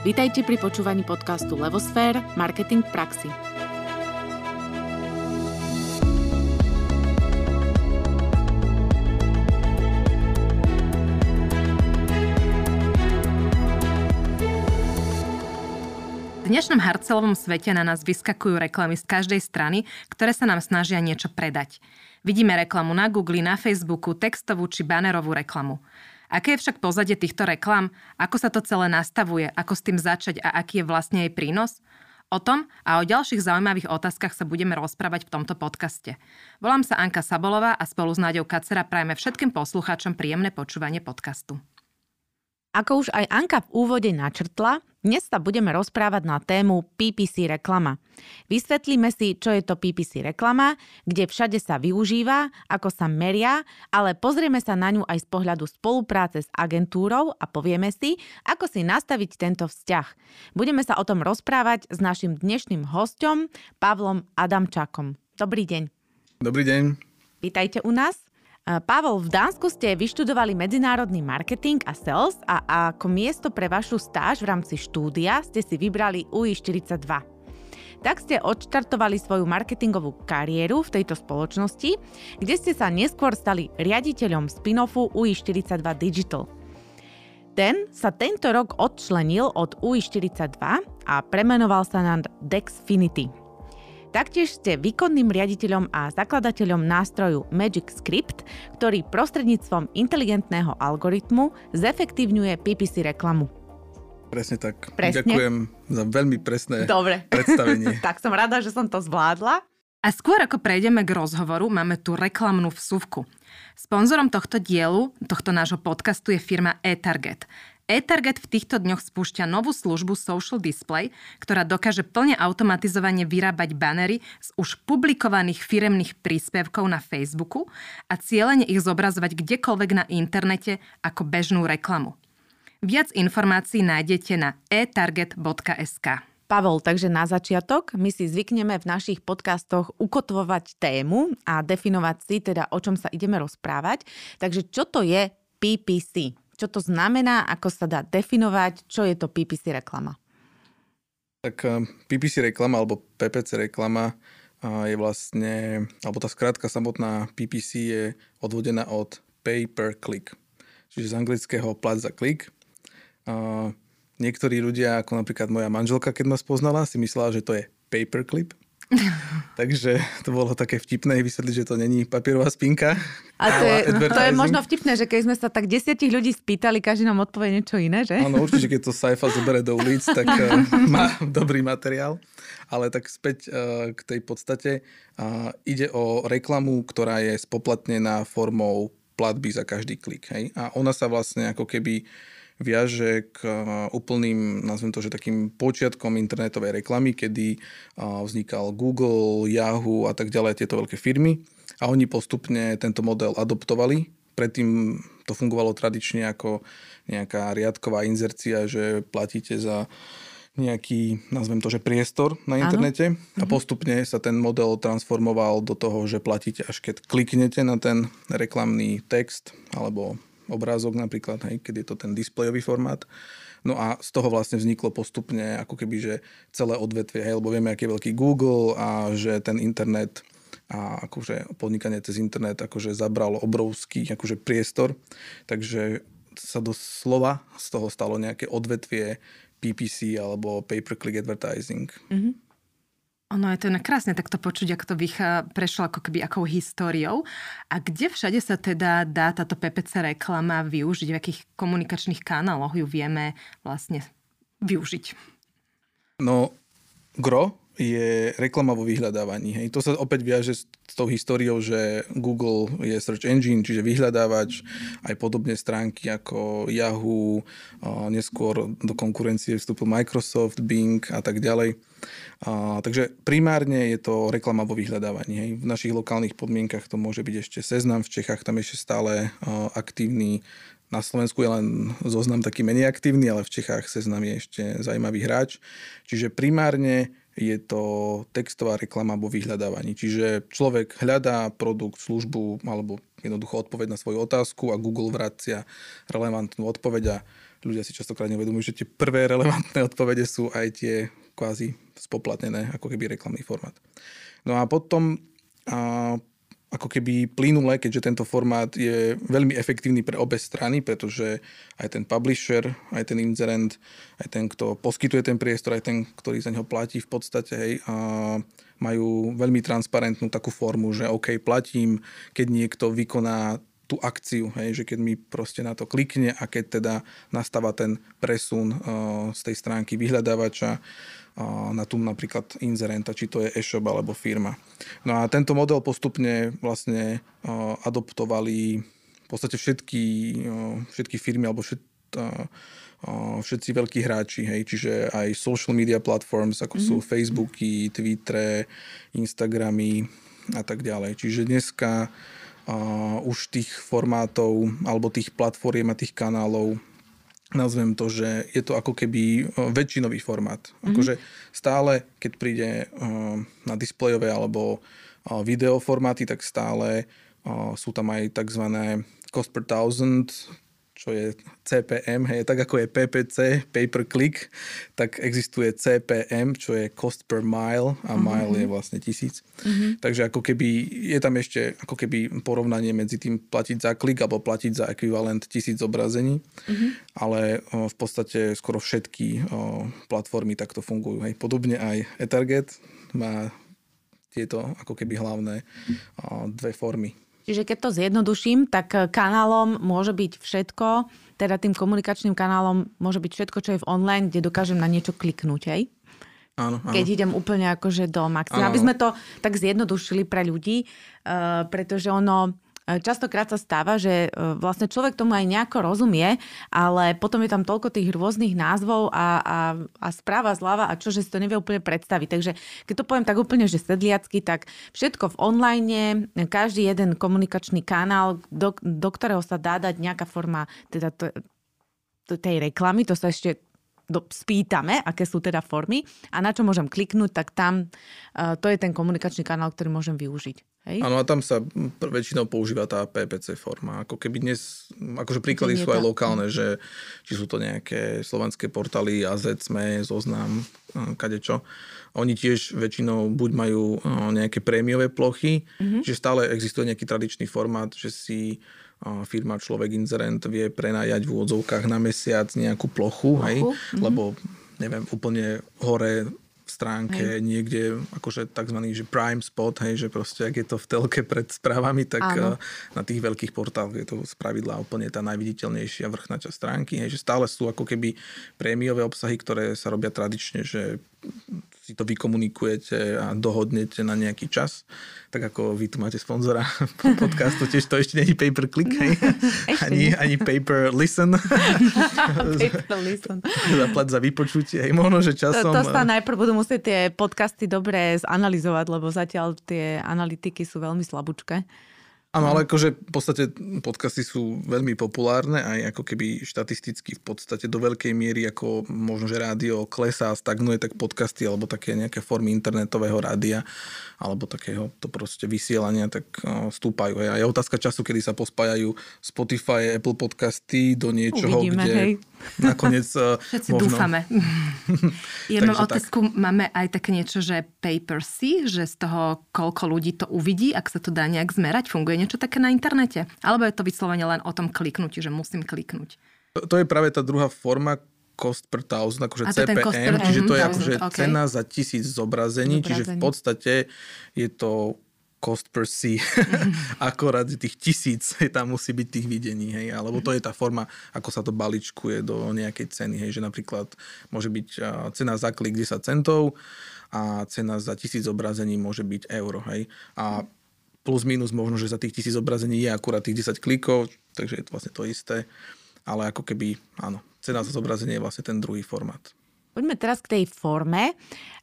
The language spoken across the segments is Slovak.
Vítajte pri počúvaní podcastu Levosfér – Marketing v praxi. V dnešnom harcelovom svete na nás vyskakujú reklamy z každej strany, ktoré sa nám snažia niečo predať. Vidíme reklamu na Google, na Facebooku, textovú či banerovú reklamu. Aké je však pozadie týchto reklam? Ako sa to celé nastavuje? Ako s tým začať a aký je vlastne jej prínos? O tom a o ďalších zaujímavých otázkach sa budeme rozprávať v tomto podcaste. Volám sa Anka Sabolová a spolu s Náďou Kacera prajeme všetkým poslucháčom príjemné počúvanie podcastu. Ako už aj Anka v úvode načrtla, dnes sa budeme rozprávať na tému PPC reklama. Vysvetlíme si, čo je to PPC reklama, kde všade sa využíva, ako sa meria, ale pozrieme sa na ňu aj z pohľadu spolupráce s agentúrou a povieme si, ako si nastaviť tento vzťah. Budeme sa o tom rozprávať s našim dnešným hostom Pavlom Adamčakom. Dobrý deň. Dobrý deň. Vítajte u nás. Pavel, v Dánsku ste vyštudovali medzinárodný marketing a sales a ako miesto pre vašu stáž v rámci štúdia ste si vybrali UI42. Tak ste odštartovali svoju marketingovú kariéru v tejto spoločnosti, kde ste sa neskôr stali riaditeľom spin-offu UI42 Digital. Ten sa tento rok odčlenil od UI42 a premenoval sa na Dexfinity. Taktiež ste výkonným riaditeľom a zakladateľom nástroju Magic Script, ktorý prostredníctvom inteligentného algoritmu zefektívňuje PPC reklamu. Presne tak. Presne? Ďakujem za veľmi presné Dobre. predstavenie. tak som rada, že som to zvládla. A skôr ako prejdeme k rozhovoru, máme tu reklamnú vsuvku. Sponzorom tohto dielu, tohto nášho podcastu je firma eTarget. eTarget v týchto dňoch spúšťa novú službu Social Display, ktorá dokáže plne automatizovane vyrábať banery z už publikovaných firemných príspevkov na Facebooku a cieľene ich zobrazovať kdekoľvek na internete ako bežnú reklamu. Viac informácií nájdete na etarget.sk. Pavol, takže na začiatok my si zvykneme v našich podcastoch ukotvovať tému a definovať si teda, o čom sa ideme rozprávať. Takže čo to je PPC? Čo to znamená, ako sa dá definovať, čo je to PPC reklama? Tak eh, PPC reklama alebo PPC reklama eh, je vlastne, alebo tá skrátka samotná PPC je odvodená od pay per click, čiže z anglického plat za klik. Eh, niektorí ľudia, ako napríklad moja manželka, keď ma spoznala, si myslela, že to je paperclip, Takže to bolo také vtipné vysvetliť, že to není papierová spinka. A to je, to je možno vtipné, že keď sme sa tak desiatich ľudí spýtali, každý nám odpovie niečo iné, že? Áno, určite, keď to Saifa zoberie do ulic, tak uh, má dobrý materiál. Ale tak späť uh, k tej podstate. Uh, ide o reklamu, ktorá je spoplatnená formou platby za každý klik. Hej? A ona sa vlastne ako keby viaže k úplným, nazvem to, že takým počiatkom internetovej reklamy, kedy vznikal Google, Yahoo a tak ďalej, tieto veľké firmy. A oni postupne tento model adoptovali. Predtým to fungovalo tradične ako nejaká riadková inzercia, že platíte za nejaký, nazvem to, že priestor na internete ano. a mhm. postupne sa ten model transformoval do toho, že platíte až keď kliknete na ten reklamný text alebo obrázok napríklad, hej, keď je to ten displejový formát. No a z toho vlastne vzniklo postupne ako keby, že celé odvetvie, hej, lebo vieme, aký je veľký Google a že ten internet a akože podnikanie cez internet akože zabral obrovský akože priestor, takže sa doslova z toho stalo nejaké odvetvie PPC alebo pay-per-click advertising. Mm-hmm. Ono je to krásne takto počuť, ako to vychá, prešlo ako keby akou históriou. A kde všade sa teda dá táto PPC reklama využiť? V akých komunikačných kanáloch ju vieme vlastne využiť? No, gro je reklama vo vyhľadávaní. Hej. To sa opäť viaže s, tou históriou, že Google je search engine, čiže vyhľadávač, aj podobne stránky ako Yahoo, neskôr do konkurencie vstúpil Microsoft, Bing a tak ďalej. A, takže primárne je to reklama vo vyhľadávaní. Hej. V našich lokálnych podmienkach to môže byť ešte seznam, v Čechách tam ešte stále aktívny na Slovensku je len zoznam taký menej aktívny, ale v Čechách seznam je ešte zaujímavý hráč. Čiže primárne je to textová reklama vo vyhľadávaní. Čiže človek hľadá produkt, službu alebo jednoducho odpoveď na svoju otázku a Google vracia relevantnú odpoveď a ľudia si častokrát neuvedomujú, že tie prvé relevantné odpovede sú aj tie kvázi spoplatnené, ako keby reklamný formát. No a potom a, ako keby plynule, keďže tento formát je veľmi efektívny pre obe strany, pretože aj ten publisher, aj ten inzerent, aj ten, kto poskytuje ten priestor, aj ten, ktorý za neho platí v podstate, hej, a majú veľmi transparentnú takú formu, že OK, platím, keď niekto vykoná tú akciu, hej, že keď mi proste na to klikne a keď teda nastáva ten presun uh, z tej stránky vyhľadávača na tú napríklad inzerenta, či to je e-shop alebo firma. No a tento model postupne vlastne uh, adoptovali v podstate všetky, uh, všetky firmy alebo všet, uh, všetci veľkí hráči, hej, čiže aj social media platforms, ako mm-hmm. sú Facebooky, Twittere, Instagramy a tak ďalej. Čiže dneska uh, už tých formátov alebo tých platform a tých kanálov nazvem to, že je to ako keby väčšinový formát. Mm-hmm. Akože stále, keď príde uh, na displejové alebo uh, videoformáty, tak stále sú tam aj tzv. cost per thousand, čo je CPM, hej, tak ako je PPC, pay per click, tak existuje CPM, čo je cost per mile a mm-hmm. mile je vlastne tisíc. Mm-hmm. Takže ako keby je tam ešte ako keby porovnanie medzi tým platiť za klik alebo platiť za ekvivalent tisíc zobrazení, mm-hmm. ale o, v podstate skoro všetky o, platformy takto fungujú. Hej. Podobne aj eTarget má tieto ako keby hlavné o, dve formy. Čiže keď to zjednoduším, tak eh, kanálom môže byť všetko, teda tým komunikačným kanálom môže byť všetko, čo je v online, kde dokážem na niečo kliknúť, hej? Áno, áno. Keď idem úplne akože do maxima. Aby sme to tak zjednodušili pre ľudí, uh, pretože ono častokrát sa stáva, že e, vlastne človek tomu aj nejako rozumie, ale potom je tam toľko tých rôznych názvov a, a, a správa zľava a čo, že si to nevie úplne predstaviť. Takže keď to poviem tak úplne, že sedliacky, tak všetko v online, každý jeden komunikačný kanál, do, do ktorého sa dá dať nejaká forma teda to, tej reklamy, to sa ešte do, spýtame, aké sú teda formy a na čo môžem kliknúť, tak tam uh, to je ten komunikačný kanál, ktorý môžem využiť. Hej? Áno, a tam sa väčšinou používa tá PPC forma. Ako keby dnes, akože príklady sú aj lokálne, že či sú to nejaké slovenské portály, AZ, SME, Zoznam, kadečo. Oni tiež väčšinou buď majú nejaké prémiové plochy, mm-hmm. že stále existuje nejaký tradičný formát, že si firma Človek Inzerent vie prenajať v úvodzovkách na mesiac nejakú plochu, plochu? hej, mm-hmm. lebo neviem, úplne hore stránke hej. niekde akože tzv. Že prime spot, hej, že proste ak je to v telke pred správami, tak Áno. Eh, na tých veľkých portáloch je to z pravidla úplne tá najviditeľnejšia vrchná časť stránky, hej, že stále sú ako keby prémiové obsahy, ktoré sa robia tradične, že si to vykomunikujete a dohodnete na nejaký čas. Tak ako vy tu máte sponzora podcastu, tiež to ešte není pay per click, hej? ani, ani pay per listen. paper listen. Zaplat za vypočutie. Hej, možno, že časom... To, to sa najprv budú musieť tie podcasty dobre zanalizovať, lebo zatiaľ tie analytiky sú veľmi slabúčke. Áno, ale akože v podstate podcasty sú veľmi populárne aj ako keby štatisticky v podstate do veľkej miery ako možno, že rádio klesá, stagnuje, tak podcasty alebo také nejaké formy internetového rádia alebo takého to proste vysielania, tak stúpajú. A je otázka času, kedy sa pospájajú Spotify, Apple podcasty do niečoho, Uvidíme, kde hej. nakoniec Všetci možno... dúfame. ja mám otázku, tak. máme aj také niečo, že paper see, že z toho, koľko ľudí to uvidí, ak sa to dá nejak zmerať, funguje niečo také na internete? Alebo je to vyslovene len o tom kliknutí, že musím kliknúť? To, to je práve tá druhá forma, cost per thousand, akože CPM, per, čiže to je akože okay. cena za tisíc zobrazení, zobrazení, čiže v podstate je to cost per see. Akorát tých tisíc tam musí byť tých videní, hej, alebo to je tá forma, ako sa to baličkuje do nejakej ceny, hej, že napríklad môže byť cena za klik 10 centov a cena za tisíc zobrazení môže byť euro, hej. A plus minus možno, že za tých tisíc zobrazení je akurát tých 10 klikov, takže je to vlastne to isté ale ako keby, áno, cena za zobrazenie je vlastne ten druhý formát. Poďme teraz k tej forme,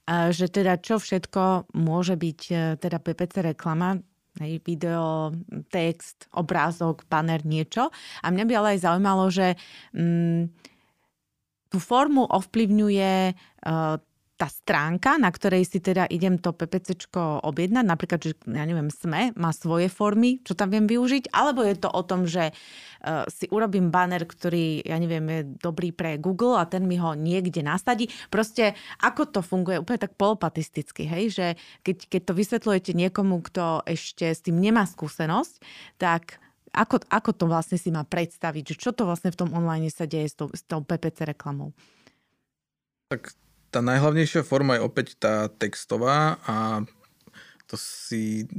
že teda čo všetko môže byť e, teda PPC reklama, hej, video, text, obrázok, banner, niečo. A mňa by ale aj zaujímalo, že mm, tú formu ovplyvňuje uh, tá stránka, na ktorej si teda idem to PPCčko objednať, napríklad, že ja neviem, SME má svoje formy, čo tam viem využiť, alebo je to o tom, že uh, si urobím banner, ktorý, ja neviem, je dobrý pre Google a ten mi ho niekde nasadí. Proste, ako to funguje úplne tak polopatisticky, hej, že keď, keď to vysvetľujete niekomu, kto ešte s tým nemá skúsenosť, tak ako, ako to vlastne si má predstaviť, že čo to vlastne v tom online sa deje s tou, s tou PPC reklamou? Tak tá najhlavnejšia forma je opäť tá textová a to si,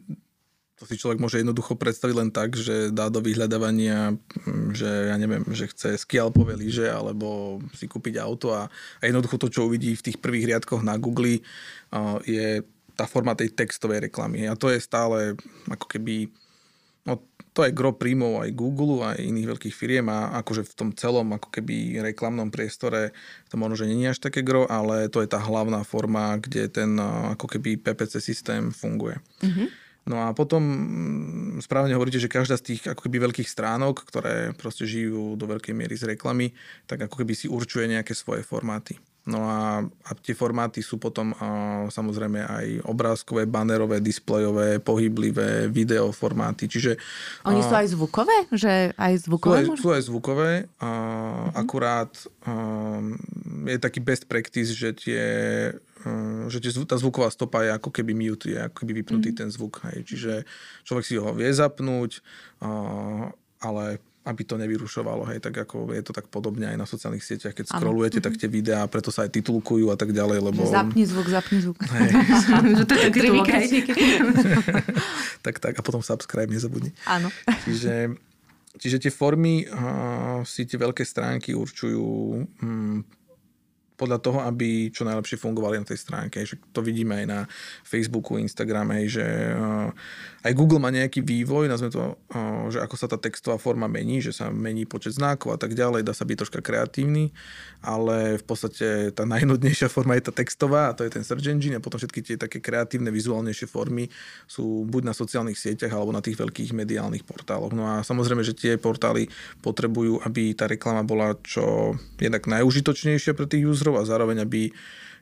to si človek môže jednoducho predstaviť len tak, že dá do vyhľadávania, mm, že ja neviem, že chce skialpové lyže alebo si kúpiť auto a, a jednoducho to, čo uvidí v tých prvých riadkoch na Google, je tá forma tej textovej reklamy. A to je stále ako keby to je gro príjmov aj Google, aj iných veľkých firiem a akože v tom celom ako keby reklamnom priestore to možno, že nie je až také gro, ale to je tá hlavná forma, kde ten ako keby PPC systém funguje. Mm-hmm. No a potom mm, správne hovoríte, že každá z tých ako keby veľkých stránok, ktoré proste žijú do veľkej miery z reklamy, tak ako keby si určuje nejaké svoje formáty. No a, a tie formáty sú potom a, samozrejme aj obrázkové, banerové, displejové, pohyblivé, video formáty. Čiže, Oni a, sú aj zvukové? Že aj zvukové sú, aj, sú aj zvukové. A, uh-huh. Akurát a, je taký best practice, že tie že tá zvuková stopa je ako keby mute, je ako keby vypnutý mm. ten zvuk. Hej. Čiže človek si ho vie zapnúť, ale aby to nevyrušovalo, hej, tak ako je to tak podobne aj na sociálnych sieťach, keď scrollujete, tak mhm. tie videá, preto sa aj titulkujú a tak ďalej, lebo... Zapni zvuk, zapni zvuk. Hej. že to je titulok, tak, tak, a potom subscribe, nezabudni. Áno. Čiže, čiže tie formy uh, si tie veľké stránky určujú um, podľa toho, aby čo najlepšie fungovali na tej stránke. Že to vidíme aj na Facebooku, Instagrame, že uh, aj Google má nejaký vývoj, nazveme to, uh, že ako sa tá textová forma mení, že sa mení počet znakov a tak ďalej, dá sa byť troška kreatívny, ale v podstate tá najnudnejšia forma je tá textová a to je ten search engine a potom všetky tie také kreatívne, vizuálnejšie formy sú buď na sociálnych sieťach alebo na tých veľkých mediálnych portáloch. No a samozrejme, že tie portály potrebujú, aby tá reklama bola čo jednak najužitočnejšia pre tých userov a zároveň, aby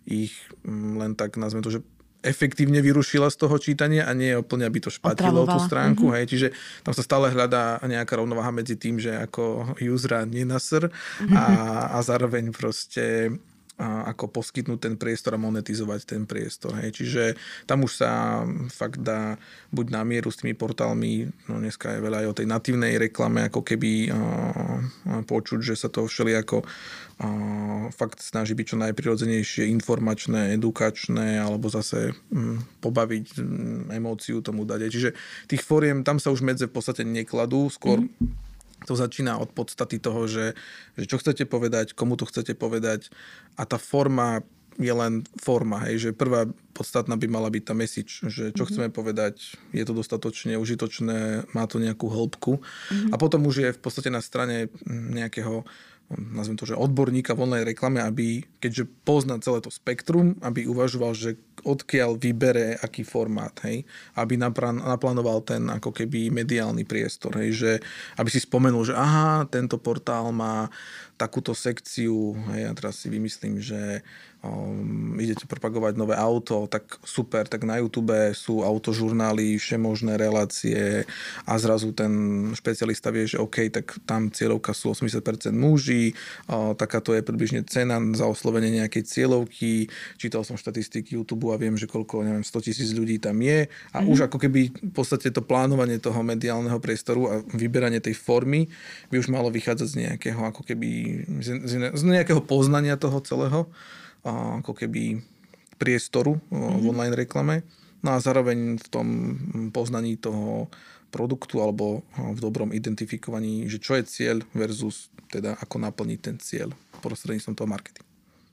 ich mm, len tak, nazveme to, že efektívne vyrušila z toho čítania a nie úplne, aby to špatilo tú stránku. Mm-hmm. Hej, čiže tam sa stále hľadá nejaká rovnováha medzi tým, že ako user nenasr mm-hmm. a, a zároveň proste a ako poskytnúť ten priestor a monetizovať ten priestor. Hej. Čiže tam už sa fakt dá buď na mieru s tými portálmi, no dneska je veľa aj o tej natívnej reklame, ako keby uh, počuť, že sa to všelijako uh, fakt snaží byť čo najprirodzenejšie, informačné, edukačné, alebo zase um, pobaviť um, emóciu tomu dať. Čiže tých fóriem, tam sa už medze v podstate nekladú, skôr mm to začína od podstaty toho, že, že čo chcete povedať, komu to chcete povedať a tá forma je len forma, hej, že prvá podstatná by mala byť tá message, že čo mm-hmm. chceme povedať, je to dostatočne užitočné, má to nejakú hĺbku mm-hmm. a potom už je v podstate na strane nejakého nazvem to, že odborníka v online reklame, aby, keďže pozná celé to spektrum, aby uvažoval, že odkiaľ vybere aký formát, hej, aby naplánoval ten ako keby mediálny priestor, hej, že aby si spomenul, že aha, tento portál má takúto sekciu, hej, ja teraz si vymyslím, že um, idete propagovať nové auto, tak super, tak na YouTube sú autožurnály, všemožné relácie a zrazu ten špecialista vie, že OK, tak tam cieľovka sú 80% muži, uh, takáto je približne cena za oslovenie nejakej cieľovky, čítal som štatistiky YouTube a viem, že koľko, neviem, 100 tisíc ľudí tam je a mm-hmm. už ako keby v podstate to plánovanie toho mediálneho priestoru a vyberanie tej formy by už malo vychádzať z nejakého ako keby z, z, z nejakého poznania toho celého, ako keby priestoru mm-hmm. v online reklame. No a zároveň v tom poznaní toho produktu alebo v dobrom identifikovaní, že čo je cieľ versus teda ako naplniť ten cieľ prostredníctvom toho marketingu.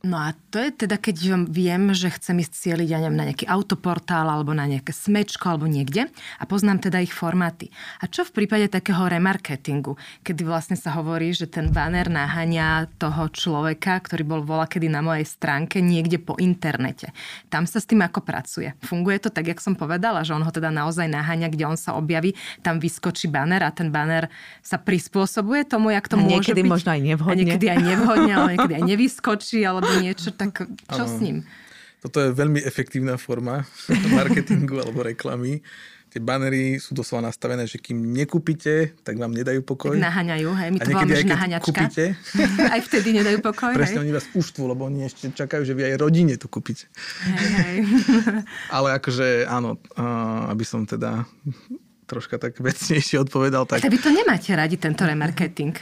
No a to je teda, keď viem, že chcem ísť cieliť, ja neviem, na nejaký autoportál alebo na nejaké smečko alebo niekde a poznám teda ich formáty. A čo v prípade takého remarketingu, kedy vlastne sa hovorí, že ten banner naháňa toho človeka, ktorý bol vola kedy na mojej stránke niekde po internete. Tam sa s tým ako pracuje. Funguje to tak, jak som povedala, že on ho teda naozaj naháňa, kde on sa objaví, tam vyskočí banner a ten banner sa prispôsobuje tomu, jak to a môže niekedy byť. možno aj nevhodne. A niekedy aj nevhodne, ale niekedy aj nevyskočí, alebo niečo, tak čo ano. s ním? toto je veľmi efektívna forma marketingu alebo reklamy tie banery sú doslova nastavené, že kým nekúpite, tak vám nedajú pokoj. Tak naháňajú, hej, my to voláme, že naháňačka. Kúpite, aj vtedy nedajú pokoj, Presne, hej. oni vás uštvu, lebo oni ešte čakajú, že vy aj rodine to kúpite. Hej, hej. Ale akože áno, aby som teda troška tak vecnejšie odpovedal. Tak, tak vy to nemáte radi, tento remarketing?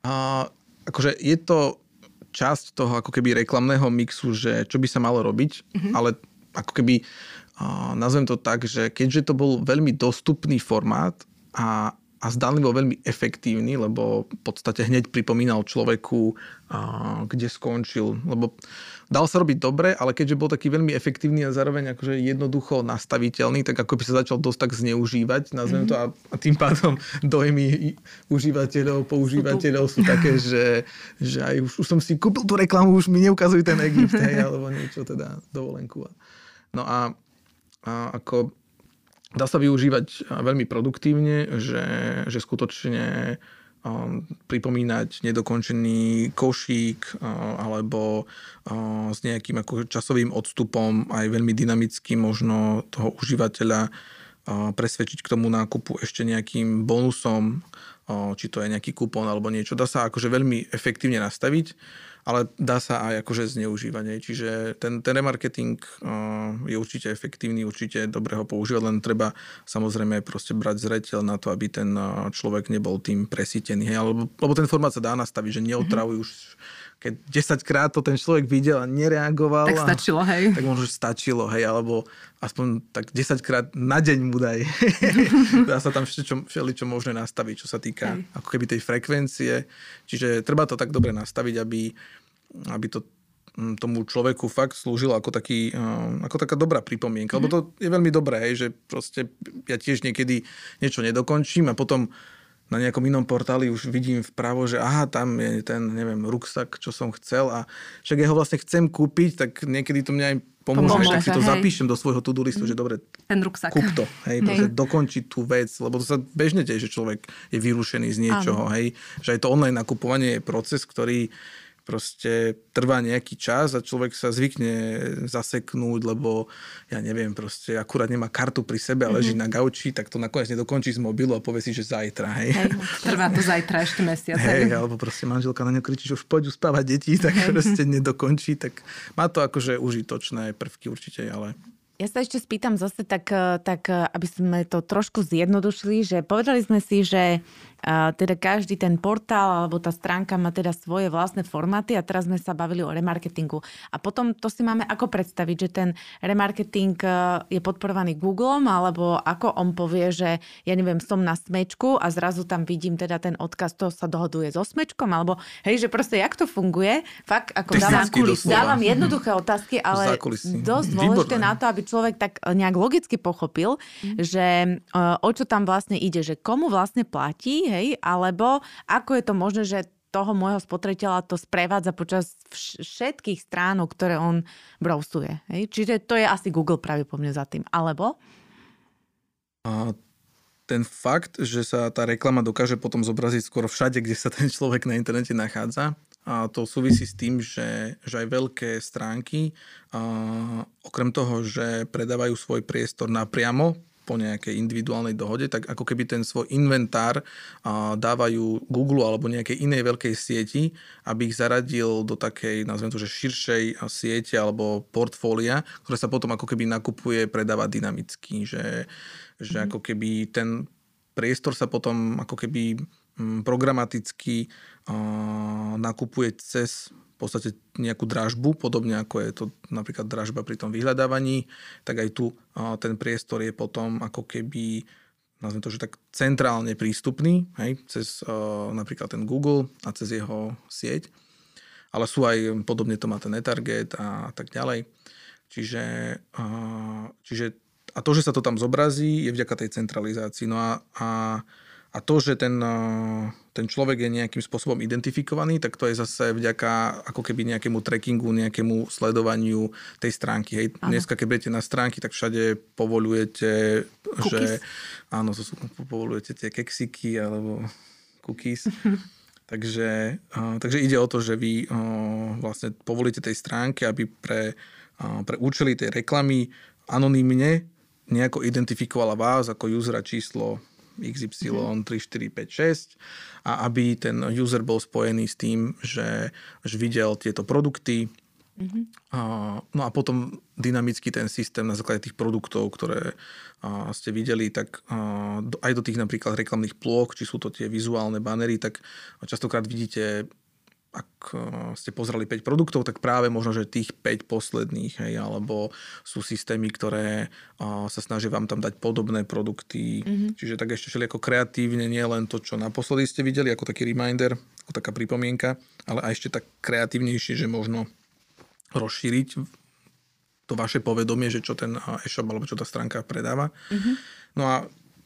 A, akože je to časť toho ako keby reklamného mixu, že čo by sa malo robiť, mm-hmm. ale ako keby nazvem to tak, že keďže to bol veľmi dostupný formát a, a zdanlivo veľmi efektívny, lebo v podstate hneď pripomínal človeku, kde skončil. Lebo dal sa robiť dobre, ale keďže bol taký veľmi efektívny a zároveň akože jednoducho nastaviteľný, tak ako by sa začal dosť tak zneužívať, nazvem to, a, a tým pádom dojmy užívateľov, používateľov sú také, že, že aj už, už som si kúpil tú reklamu, už mi neukazuj ten Egypt, hej, alebo niečo teda, dovolenku. No a a ako dá sa využívať veľmi produktívne, že, že skutočne um, pripomínať nedokončený košík uh, alebo uh, s nejakým ako časovým odstupom aj veľmi dynamicky možno toho užívateľa presvedčiť k tomu nákupu ešte nejakým bonusom, či to je nejaký kupón alebo niečo. Dá sa akože veľmi efektívne nastaviť ale dá sa aj akože zneužívať. Čiže ten, ten remarketing uh, je určite efektívny, určite dobre ho používať, len treba samozrejme proste brať zreteľ na to, aby ten uh, človek nebol tým presítený. Hej? Lebo, lebo ten formát sa dá nastaviť, že neotravuj mm-hmm. už keď 10 krát to ten človek videl a nereagoval. Tak stačilo, hej. Tak možno, že stačilo, hej, alebo aspoň tak 10 krát na deň mu daj. Dá sa tam čo, čo možné nastaviť, čo sa týka hej. ako keby tej frekvencie. Čiže treba to tak dobre nastaviť, aby, aby to mm, tomu človeku fakt slúžilo ako, taký, eh, ako taká dobrá pripomienka. Mm-hmm. Lebo to je veľmi dobré, hej, že proste ja tiež niekedy niečo nedokončím a potom na nejakom inom portáli už vidím vpravo, že aha, tam je ten, neviem, ruksak, čo som chcel a však ja ho vlastne chcem kúpiť, tak niekedy to mňa aj pomôže, pomôže tak si to hej. zapíšem do svojho to-do listu, že dobre, ten ruksak. kúp to, hej, hej. dokončiť tú vec, lebo to sa bežne deje, že človek je vyrušený z niečoho, Áno. hej, že aj to online nakupovanie je proces, ktorý proste trvá nejaký čas a človek sa zvykne zaseknúť, lebo ja neviem, proste akurát nemá kartu pri sebe a leží mm-hmm. na gauči, tak to nakoniec nedokončí z mobilu a povie si, že zajtra, hej. hej trvá to zajtra ešte mesiac. Hej, alebo proste manželka na ňu kričí, že už poď uspávať deti, tak hej. proste nedokončí, tak má to akože užitočné prvky určite, ale ja sa ešte spýtam zase tak, tak, aby sme to trošku zjednodušili, že povedali sme si, že a teda každý ten portál alebo tá stránka má teda svoje vlastné formáty a teraz sme sa bavili o remarketingu. A potom to si máme ako predstaviť, že ten remarketing e, je podporovaný Googlem alebo ako on povie, že ja neviem, som na smečku a zrazu tam vidím teda ten odkaz, to sa dohoduje so smečkom alebo hej, že proste jak to funguje. Fakt, ako dávam, dávam jednoduché otázky, ale dosť dôležité na to, aby človek tak nejak logicky pochopil, mm. že e, o čo tam vlastne ide, že komu vlastne platí hej, alebo ako je to možné, že toho môjho spotrebiteľa to sprevádza počas všetkých stránok, ktoré on browsuje. Hej? Čiže to je asi Google práve po mne za tým. Alebo? A ten fakt, že sa tá reklama dokáže potom zobraziť skoro všade, kde sa ten človek na internete nachádza, a to súvisí s tým, že, že aj veľké stránky, a okrem toho, že predávajú svoj priestor napriamo po nejakej individuálnej dohode, tak ako keby ten svoj inventár dávajú Google alebo nejakej inej veľkej sieti, aby ich zaradil do takej, nazvem to, že širšej siete alebo portfólia, ktoré sa potom ako keby nakupuje, predáva dynamicky, že, že mm. ako keby ten priestor sa potom ako keby mm, programaticky nakupuje cez podstate nejakú dražbu, podobne ako je to napríklad dražba pri tom vyhľadávaní, tak aj tu ten priestor je potom ako keby nazvem to, že tak centrálne prístupný, hej, cez uh, napríklad ten Google a cez jeho sieť. Ale sú aj, podobne to má ten Netarget a tak ďalej. Čiže, uh, čiže a to, že sa to tam zobrazí, je vďaka tej centralizácii. No a, a a to, že ten, eh, ten človek je nejakým spôsobom identifikovaný, tak to je zase vďaka ako keby nejakému trackingu, nejakému sledovaniu tej stránky. Hej. Dneska, keď budete na stránky, tak všade povolujete, cookies. že áno, to sú, povolujete tie keksiky alebo cookies. takže, uh, takže ide o to, že vy uh, vlastne povolíte tej stránke, aby pre pre účely tej reklamy anonymne nejako identifikovala vás ako usera číslo XY 3, 4, 5, 6 a aby ten user bol spojený s tým, že, že videl tieto produkty, Mm-hmm. A, no a potom dynamicky ten systém na základe tých produktov, ktoré a, ste videli, tak a, do, aj do tých napríklad reklamných plôk, či sú to tie vizuálne banery, tak častokrát vidíte ak ste pozreli 5 produktov, tak práve možno, že tých 5 posledných, hej, alebo sú systémy, ktoré sa snažia vám tam dať podobné produkty. Mm-hmm. Čiže tak ešte ako kreatívne, nie len to, čo naposledy ste videli, ako taký reminder, ako taká pripomienka, ale aj ešte tak kreatívnejšie, že možno rozšíriť to vaše povedomie, že čo ten e-shop alebo čo tá stránka predáva. Mm-hmm. No a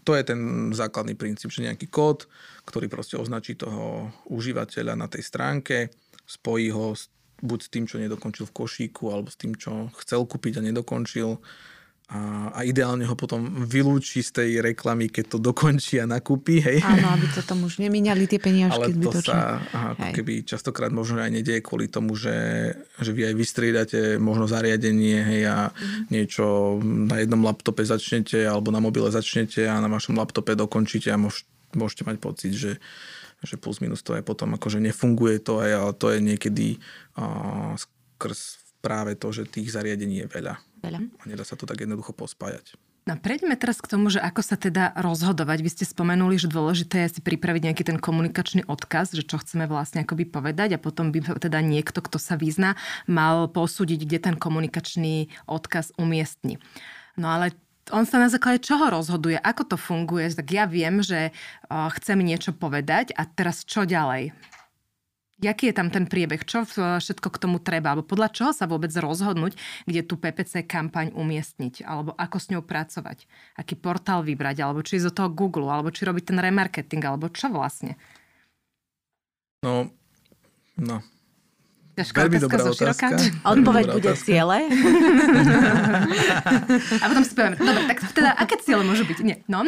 to je ten základný princíp, že nejaký kód, ktorý proste označí toho užívateľa na tej stránke, spojí ho buď s tým, čo nedokončil v košíku, alebo s tým, čo chcel kúpiť a nedokončil a, a ideálne ho potom vylúči z tej reklamy, keď to dokončí a nakúpi. Hej. Áno, aby to tam už nemínali tie peniažky Ale to zbytočne. sa aha, ako keby častokrát možno aj nedieje kvôli tomu, že, že vy aj vystriedate možno zariadenie hej, a mm-hmm. niečo na jednom laptope začnete alebo na mobile začnete a na vašom laptope dokončíte a môž, môžete mať pocit, že že plus minus to aj potom akože nefunguje to aj, ale to je niekedy uh, skrz práve to, že tých zariadení je veľa. Veľa. A nedá sa to tak jednoducho pospájať. No prejdeme teraz k tomu, že ako sa teda rozhodovať. Vy ste spomenuli, že dôležité je si pripraviť nejaký ten komunikačný odkaz, že čo chceme vlastne akoby povedať a potom by teda niekto, kto sa vyzná, mal posúdiť, kde ten komunikačný odkaz umiestni. No ale on sa na základe čoho rozhoduje, ako to funguje, tak ja viem, že chcem niečo povedať a teraz čo ďalej? Jaký je tam ten priebeh? Čo všetko k tomu treba? Alebo podľa čoho sa vôbec rozhodnúť, kde tú PPC kampaň umiestniť? Alebo ako s ňou pracovať? Aký portál vybrať? Alebo či ísť do toho Google? Alebo či robiť ten remarketing? Alebo čo vlastne? No, no. Ťažká Veľmi dobrá otázka. Odpoveď bude otázka. ciele. A potom si povieme, dobre, tak teda aké ciele môžu byť? Nie, no.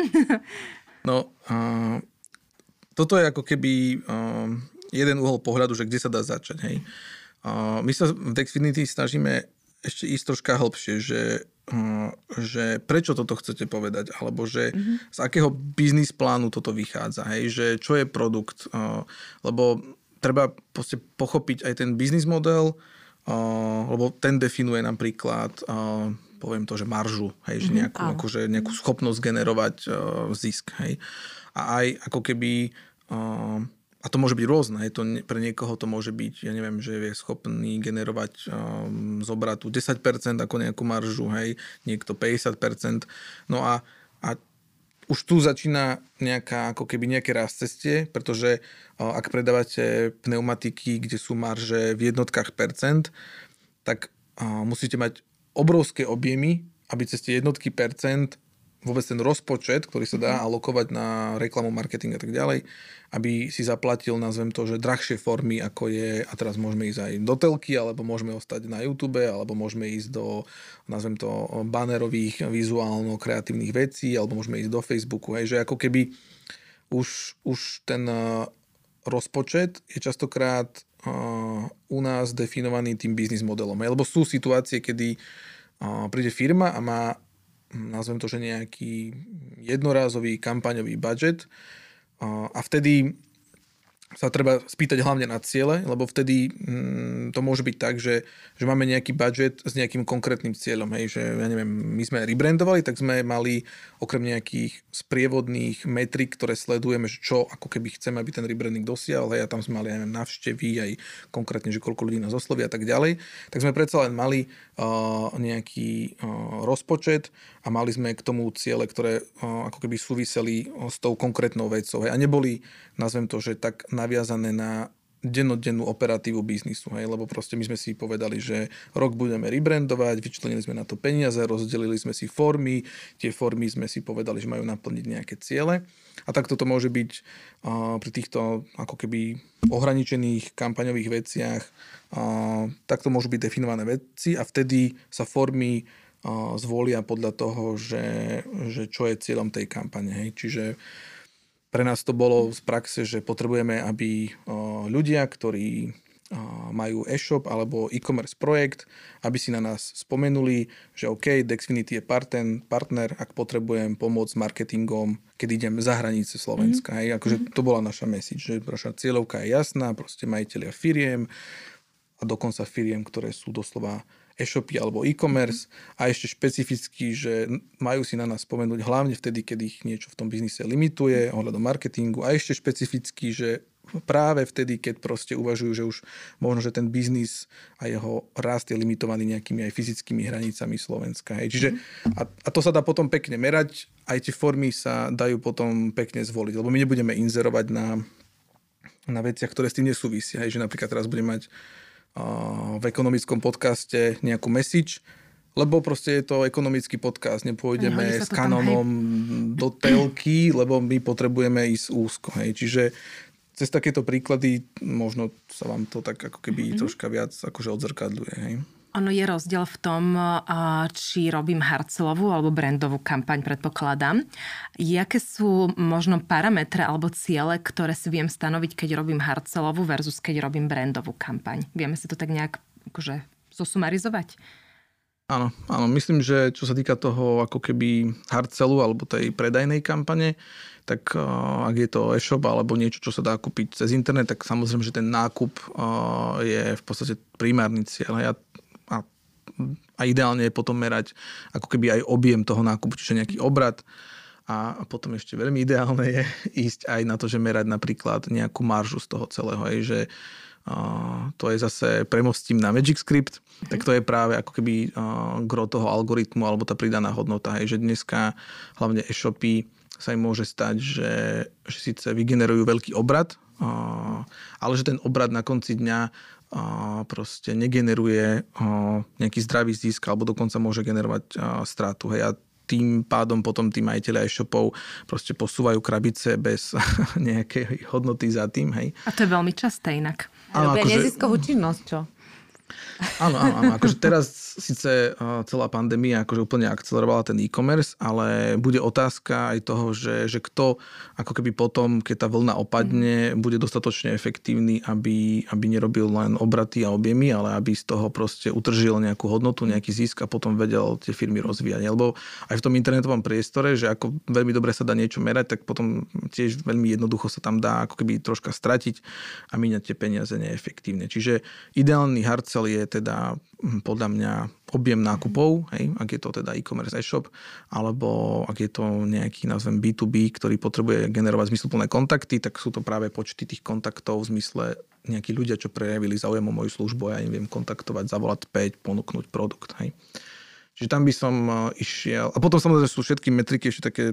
No, uh, toto je ako keby uh, jeden uhol pohľadu, že kde sa dá začať. Hej. My sa v Dexfinity snažíme ešte ísť troška hlbšie, že, že prečo toto chcete povedať, alebo že mm-hmm. z akého biznis plánu toto vychádza, hej, že čo je produkt, lebo treba pochopiť aj ten biznis model, lebo ten definuje napríklad poviem to, že maržu, hej, že mhm, nejakú, mm-hmm. akože nejakú schopnosť generovať zisk. Hej. A aj ako keby a to môže byť rôzne. To, pre niekoho to môže byť, ja neviem, že je schopný generovať um, z obratu 10% ako nejakú maržu, hej, niekto 50%. No a, a už tu začína nejaká, ako keby nejaké rast cestie, pretože uh, ak predávate pneumatiky, kde sú marže v jednotkách percent, tak uh, musíte mať obrovské objemy, aby cez tie jednotky percent vôbec ten rozpočet, ktorý sa dá mhm. alokovať na reklamu, marketing a tak ďalej, aby si zaplatil, nazvem to, že drahšie formy, ako je, a teraz môžeme ísť aj do telky, alebo môžeme ostať na YouTube, alebo môžeme ísť do, nazvem to, banerových, vizuálno-kreatívnych vecí, alebo môžeme ísť do Facebooku, hej, že ako keby už, už ten uh, rozpočet je častokrát uh, u nás definovaný tým biznis modelom, hej, lebo sú situácie, kedy uh, príde firma a má nazvem to, že nejaký jednorázový kampaňový budget a vtedy sa treba spýtať hlavne na ciele, lebo vtedy mm, to môže byť tak, že, že máme nejaký budget s nejakým konkrétnym cieľom. Hej, že ja neviem, my sme rebrandovali, tak sme mali okrem nejakých sprievodných metrik, ktoré sledujeme, že čo ako keby chceme, aby ten rebranding dosiahol, hej, a tam sme mali aj navštevy, aj konkrétne, že koľko ľudí nás osloví a tak ďalej, tak sme predsa len mali nejaký rozpočet a mali sme k tomu ciele, ktoré ako keby súviseli s tou konkrétnou vecou. A neboli, nazvem to, že tak na naviazané na dennodennú operatívu biznisu, hej, lebo proste my sme si povedali, že rok budeme rebrandovať, vyčlenili sme na to peniaze, rozdelili sme si formy, tie formy sme si povedali, že majú naplniť nejaké ciele. A takto to môže byť uh, pri týchto ako keby ohraničených kampaňových veciach, uh, takto môžu byť definované veci a vtedy sa formy uh, zvolia podľa toho, že, že čo je cieľom tej kampane, hej, čiže pre nás to bolo z praxe, že potrebujeme, aby ľudia, ktorí majú e-shop alebo e-commerce projekt, aby si na nás spomenuli, že OK, Dexfinity je partner, partner ak potrebujem pomôcť s marketingom, keď idem za hranice Slovenska. Mm. Hej, akože mm. to bola naša message, že naša cieľovka je jasná, proste majiteľia firiem a dokonca firiem, ktoré sú doslova e-shopy alebo e-commerce a ešte špecificky, že majú si na nás spomenúť hlavne vtedy, keď ich niečo v tom biznise limituje ohľadom marketingu a ešte špecificky, že práve vtedy, keď proste uvažujú, že už možno, že ten biznis a jeho rast je limitovaný nejakými aj fyzickými hranicami Slovenska. Hej. Čiže, a, a to sa dá potom pekne merať, aj tie formy sa dajú potom pekne zvoliť, lebo my nebudeme inzerovať na, na veciach, ktoré s tým nesúvisia. Hej. Že napríklad teraz budeme mať v ekonomickom podcaste nejakú message, lebo proste je to ekonomický podcast, nepôjdeme s kanonom do telky, lebo my potrebujeme ísť úzko. Hej. Čiže cez takéto príklady možno sa vám to tak ako keby mm-hmm. troška viac akože odzrkadľuje. Hej. Ono je rozdiel v tom, či robím harcelovú alebo brandovú kampaň, predpokladám. Jaké sú možno parametre alebo ciele, ktoré si viem stanoviť, keď robím harcelovú versus keď robím brandovú kampaň? Vieme si to tak nejak akože zosumarizovať? Áno, áno, myslím, že čo sa týka toho ako keby harcelu alebo tej predajnej kampane, tak ak je to e-shop alebo niečo, čo sa dá kúpiť cez internet, tak samozrejme, že ten nákup je v podstate primárny cieľ. Ja a ideálne je potom merať ako keby aj objem toho nákupu, čiže nejaký obrad. A potom ešte veľmi ideálne je ísť aj na to, že merať napríklad nejakú maržu z toho celého. Aj, že uh, to je zase premostím na Magic Script, tak to je práve ako keby uh, gro toho algoritmu alebo tá pridaná hodnota. Hej, že dneska hlavne e-shopy sa im môže stať, že, že síce vygenerujú veľký obrad, uh, ale že ten obrad na konci dňa proste negeneruje nejaký zdravý zisk alebo dokonca môže generovať stratu. Hej. A tým pádom potom tí majiteľe e-shopov proste posúvajú krabice bez nejakej hodnoty za tým. Hej. A to je veľmi časté inak. Robia akože... neziskovú činnosť, čo? Áno, áno, áno. Akože teraz síce celá pandémia akože úplne akcelerovala ten e-commerce, ale bude otázka aj toho, že, že kto ako keby potom, keď tá vlna opadne, mm. bude dostatočne efektívny, aby, aby nerobil len obraty a objemy, ale aby z toho proste utržil nejakú hodnotu, nejaký zisk a potom vedel tie firmy rozvíjať. Lebo aj v tom internetovom priestore, že ako veľmi dobre sa dá niečo merať, tak potom tiež veľmi jednoducho sa tam dá ako keby troška stratiť a míňať tie peniaze neefektívne. Čiže ideálny hard sell je teda hm, podľa mňa objem nákupov, hej, ak je to teda e-commerce e-shop, alebo ak je to nejaký, nazvem B2B, ktorý potrebuje generovať zmysluplné kontakty, tak sú to práve počty tých kontaktov v zmysle nejakí ľudia, čo prejavili záujem o moju službu a ja im viem kontaktovať, zavolať 5, ponúknuť produkt. Hej. Čiže tam by som e, išiel. A potom samozrejme sú všetky metriky ešte také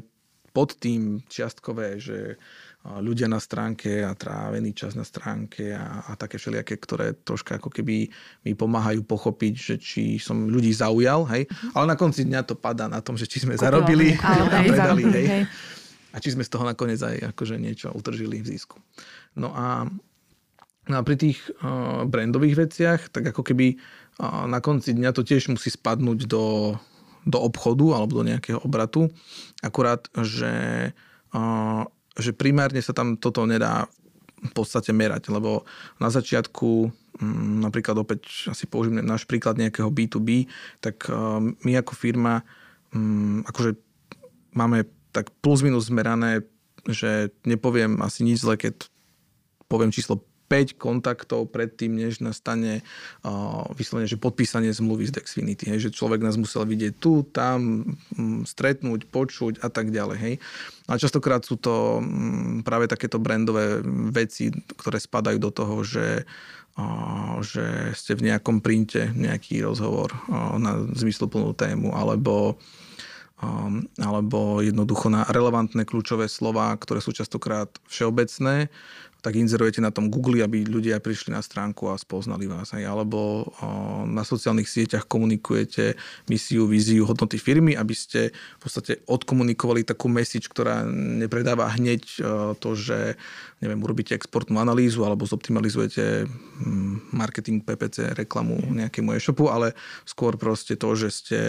pod tým čiastkové, že ľudia na stránke a trávený čas na stránke a, a také všelijaké, ktoré troška ako keby mi pomáhajú pochopiť, že či som ľudí zaujal, hej. Uh-huh. Ale na konci dňa to padá na tom, že či sme Kúpila. zarobili a predali, hej. hej. A či sme z toho nakoniec aj akože niečo utržili v zisku. No a, no a pri tých uh, brandových veciach, tak ako keby uh, na konci dňa to tiež musí spadnúť do, do obchodu alebo do nejakého obratu. Akurát, že uh, že primárne sa tam toto nedá v podstate merať, lebo na začiatku, mm, napríklad opäť asi použijem náš príklad nejakého B2B, tak eh, my ako firma mm, akože máme tak plus minus zmerané, že nepoviem asi nič zle, keď poviem číslo 5 kontaktov predtým, než nastane uh, vyslovene, že podpísanie zmluvy z Dexfinity. Hej, že človek nás musel vidieť tu, tam, m, stretnúť, počuť a tak ďalej. Hej. A častokrát sú to m, práve takéto brandové veci, ktoré spadajú do toho, že že ste v nejakom printe nejaký rozhovor na zmysluplnú tému alebo alebo jednoducho na relevantné kľúčové slova, ktoré sú častokrát všeobecné tak inzerujete na tom Google, aby ľudia prišli na stránku a spoznali vás. Aj. Alebo na sociálnych sieťach komunikujete misiu, víziu, hodnoty firmy, aby ste v podstate odkomunikovali takú message, ktorá nepredáva hneď to, že neviem, urobíte exportnú analýzu alebo zoptimalizujete hm, marketing, PPC, reklamu nejakému e-shopu, ale skôr proste to, že ste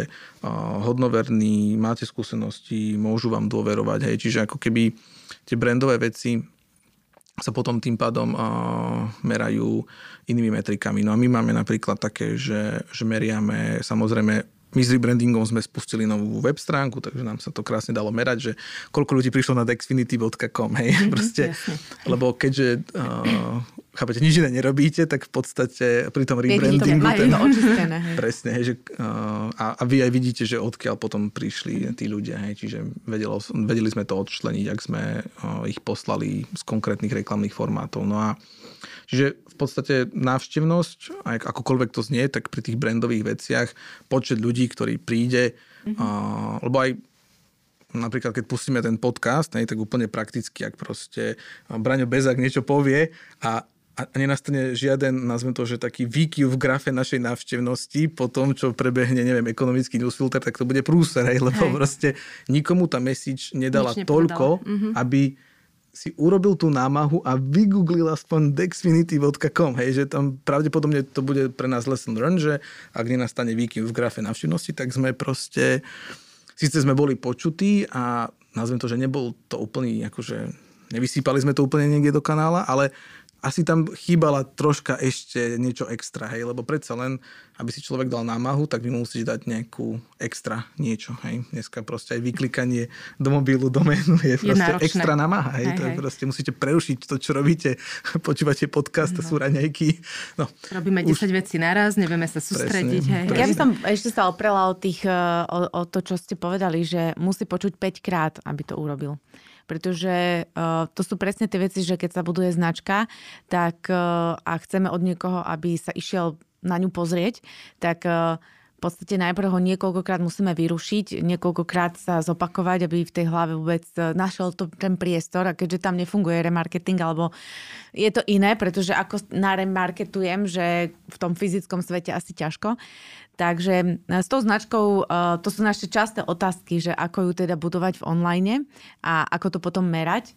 hodnoverní, máte skúsenosti, môžu vám dôverovať. Hej. Čiže ako keby tie brandové veci sa potom tým pádom uh, merajú inými metrikami. No a my máme napríklad také, že, že meriame samozrejme my s rebrandingom sme spustili novú web stránku, takže nám sa to krásne dalo merať, že koľko ľudí prišlo na dexfinity.com, hej, mm-hmm, proste, lebo keďže uh, chápete, nič iné nerobíte, tak v podstate pri tom rebrandingu... Ten, to očistené, hej. Presne, hej, že, uh, a, a vy aj vidíte, že odkiaľ potom prišli tí ľudia, hej, čiže vedelo, vedeli sme to odčleniť, ak sme uh, ich poslali z konkrétnych reklamných formátov. No a Čiže v podstate návštevnosť, akokoľvek to znie, tak pri tých brandových veciach počet ľudí, ktorí príde, mm-hmm. lebo aj napríklad keď pustíme ten podcast, ne, tak úplne prakticky, ak proste Braňo Bezák niečo povie a a nenastane žiaden, nazvem to, že taký výkyv v grafe našej návštevnosti po tom, čo prebehne, neviem, ekonomický newsfilter, tak to bude prúser, hej, lebo hej. proste nikomu tá message nedala toľko, mm-hmm. aby si urobil tú námahu a vygooglil aspoň dexfinity.com, hej, že tam pravdepodobne to bude pre nás lesson learn, že ak nenastane výkyv v grafe navštevnosti, tak sme proste, síce sme boli počutí a nazvem to, že nebol to úplný, akože nevysýpali sme to úplne niekde do kanála, ale asi tam chýbala troška ešte niečo extra, hej, lebo predsa len, aby si človek dal námahu, tak vy musíte dať nejakú extra niečo, hej. Dneska proste aj vyklikanie do mobilu, doménu je, je proste náročné. extra námaha, hej. hej, to je hej. proste, musíte prerušiť to, čo robíte, počúvate podcast, no. sú raňajky. No. Robíme 10 Už... vecí naraz, nevieme sa sústrediť, presne, hej. Presne. Ja by som ešte sa oprela o, tých, eh, o, o to, čo ste povedali, že musí počuť 5 krát, aby to urobil pretože uh, to sú presne tie veci, že keď sa buduje značka, tak uh, a chceme od niekoho, aby sa išiel na ňu pozrieť, tak uh, podstate najprv ho niekoľkokrát musíme vyrušiť, niekoľkokrát sa zopakovať, aby v tej hlave vôbec našiel to, ten priestor a keďže tam nefunguje remarketing, alebo je to iné, pretože ako naremarketujem, že v tom fyzickom svete asi ťažko, Takže e, s tou značkou, e, to sú naše časté otázky, že ako ju teda budovať v online a ako to potom merať.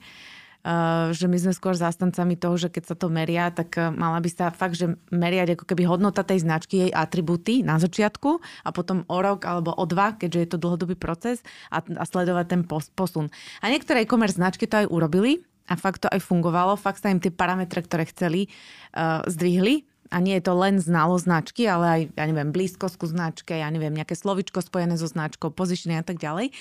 Uh, že my sme skôr zástancami toho, že keď sa to meria, tak mala by sa fakt, že meriať ako keby hodnota tej značky, jej atributy na začiatku a potom o rok alebo o dva, keďže je to dlhodobý proces a, a sledovať ten posun. A niektoré e-commerce značky to aj urobili a fakt to aj fungovalo, fakt sa im tie parametre, ktoré chceli, uh, zdvihli a nie je to len znalo značky, ale aj, ja neviem, blízkosť ku značke, ja neviem, nejaké slovičko spojené so značkou, positioning a tak ďalej.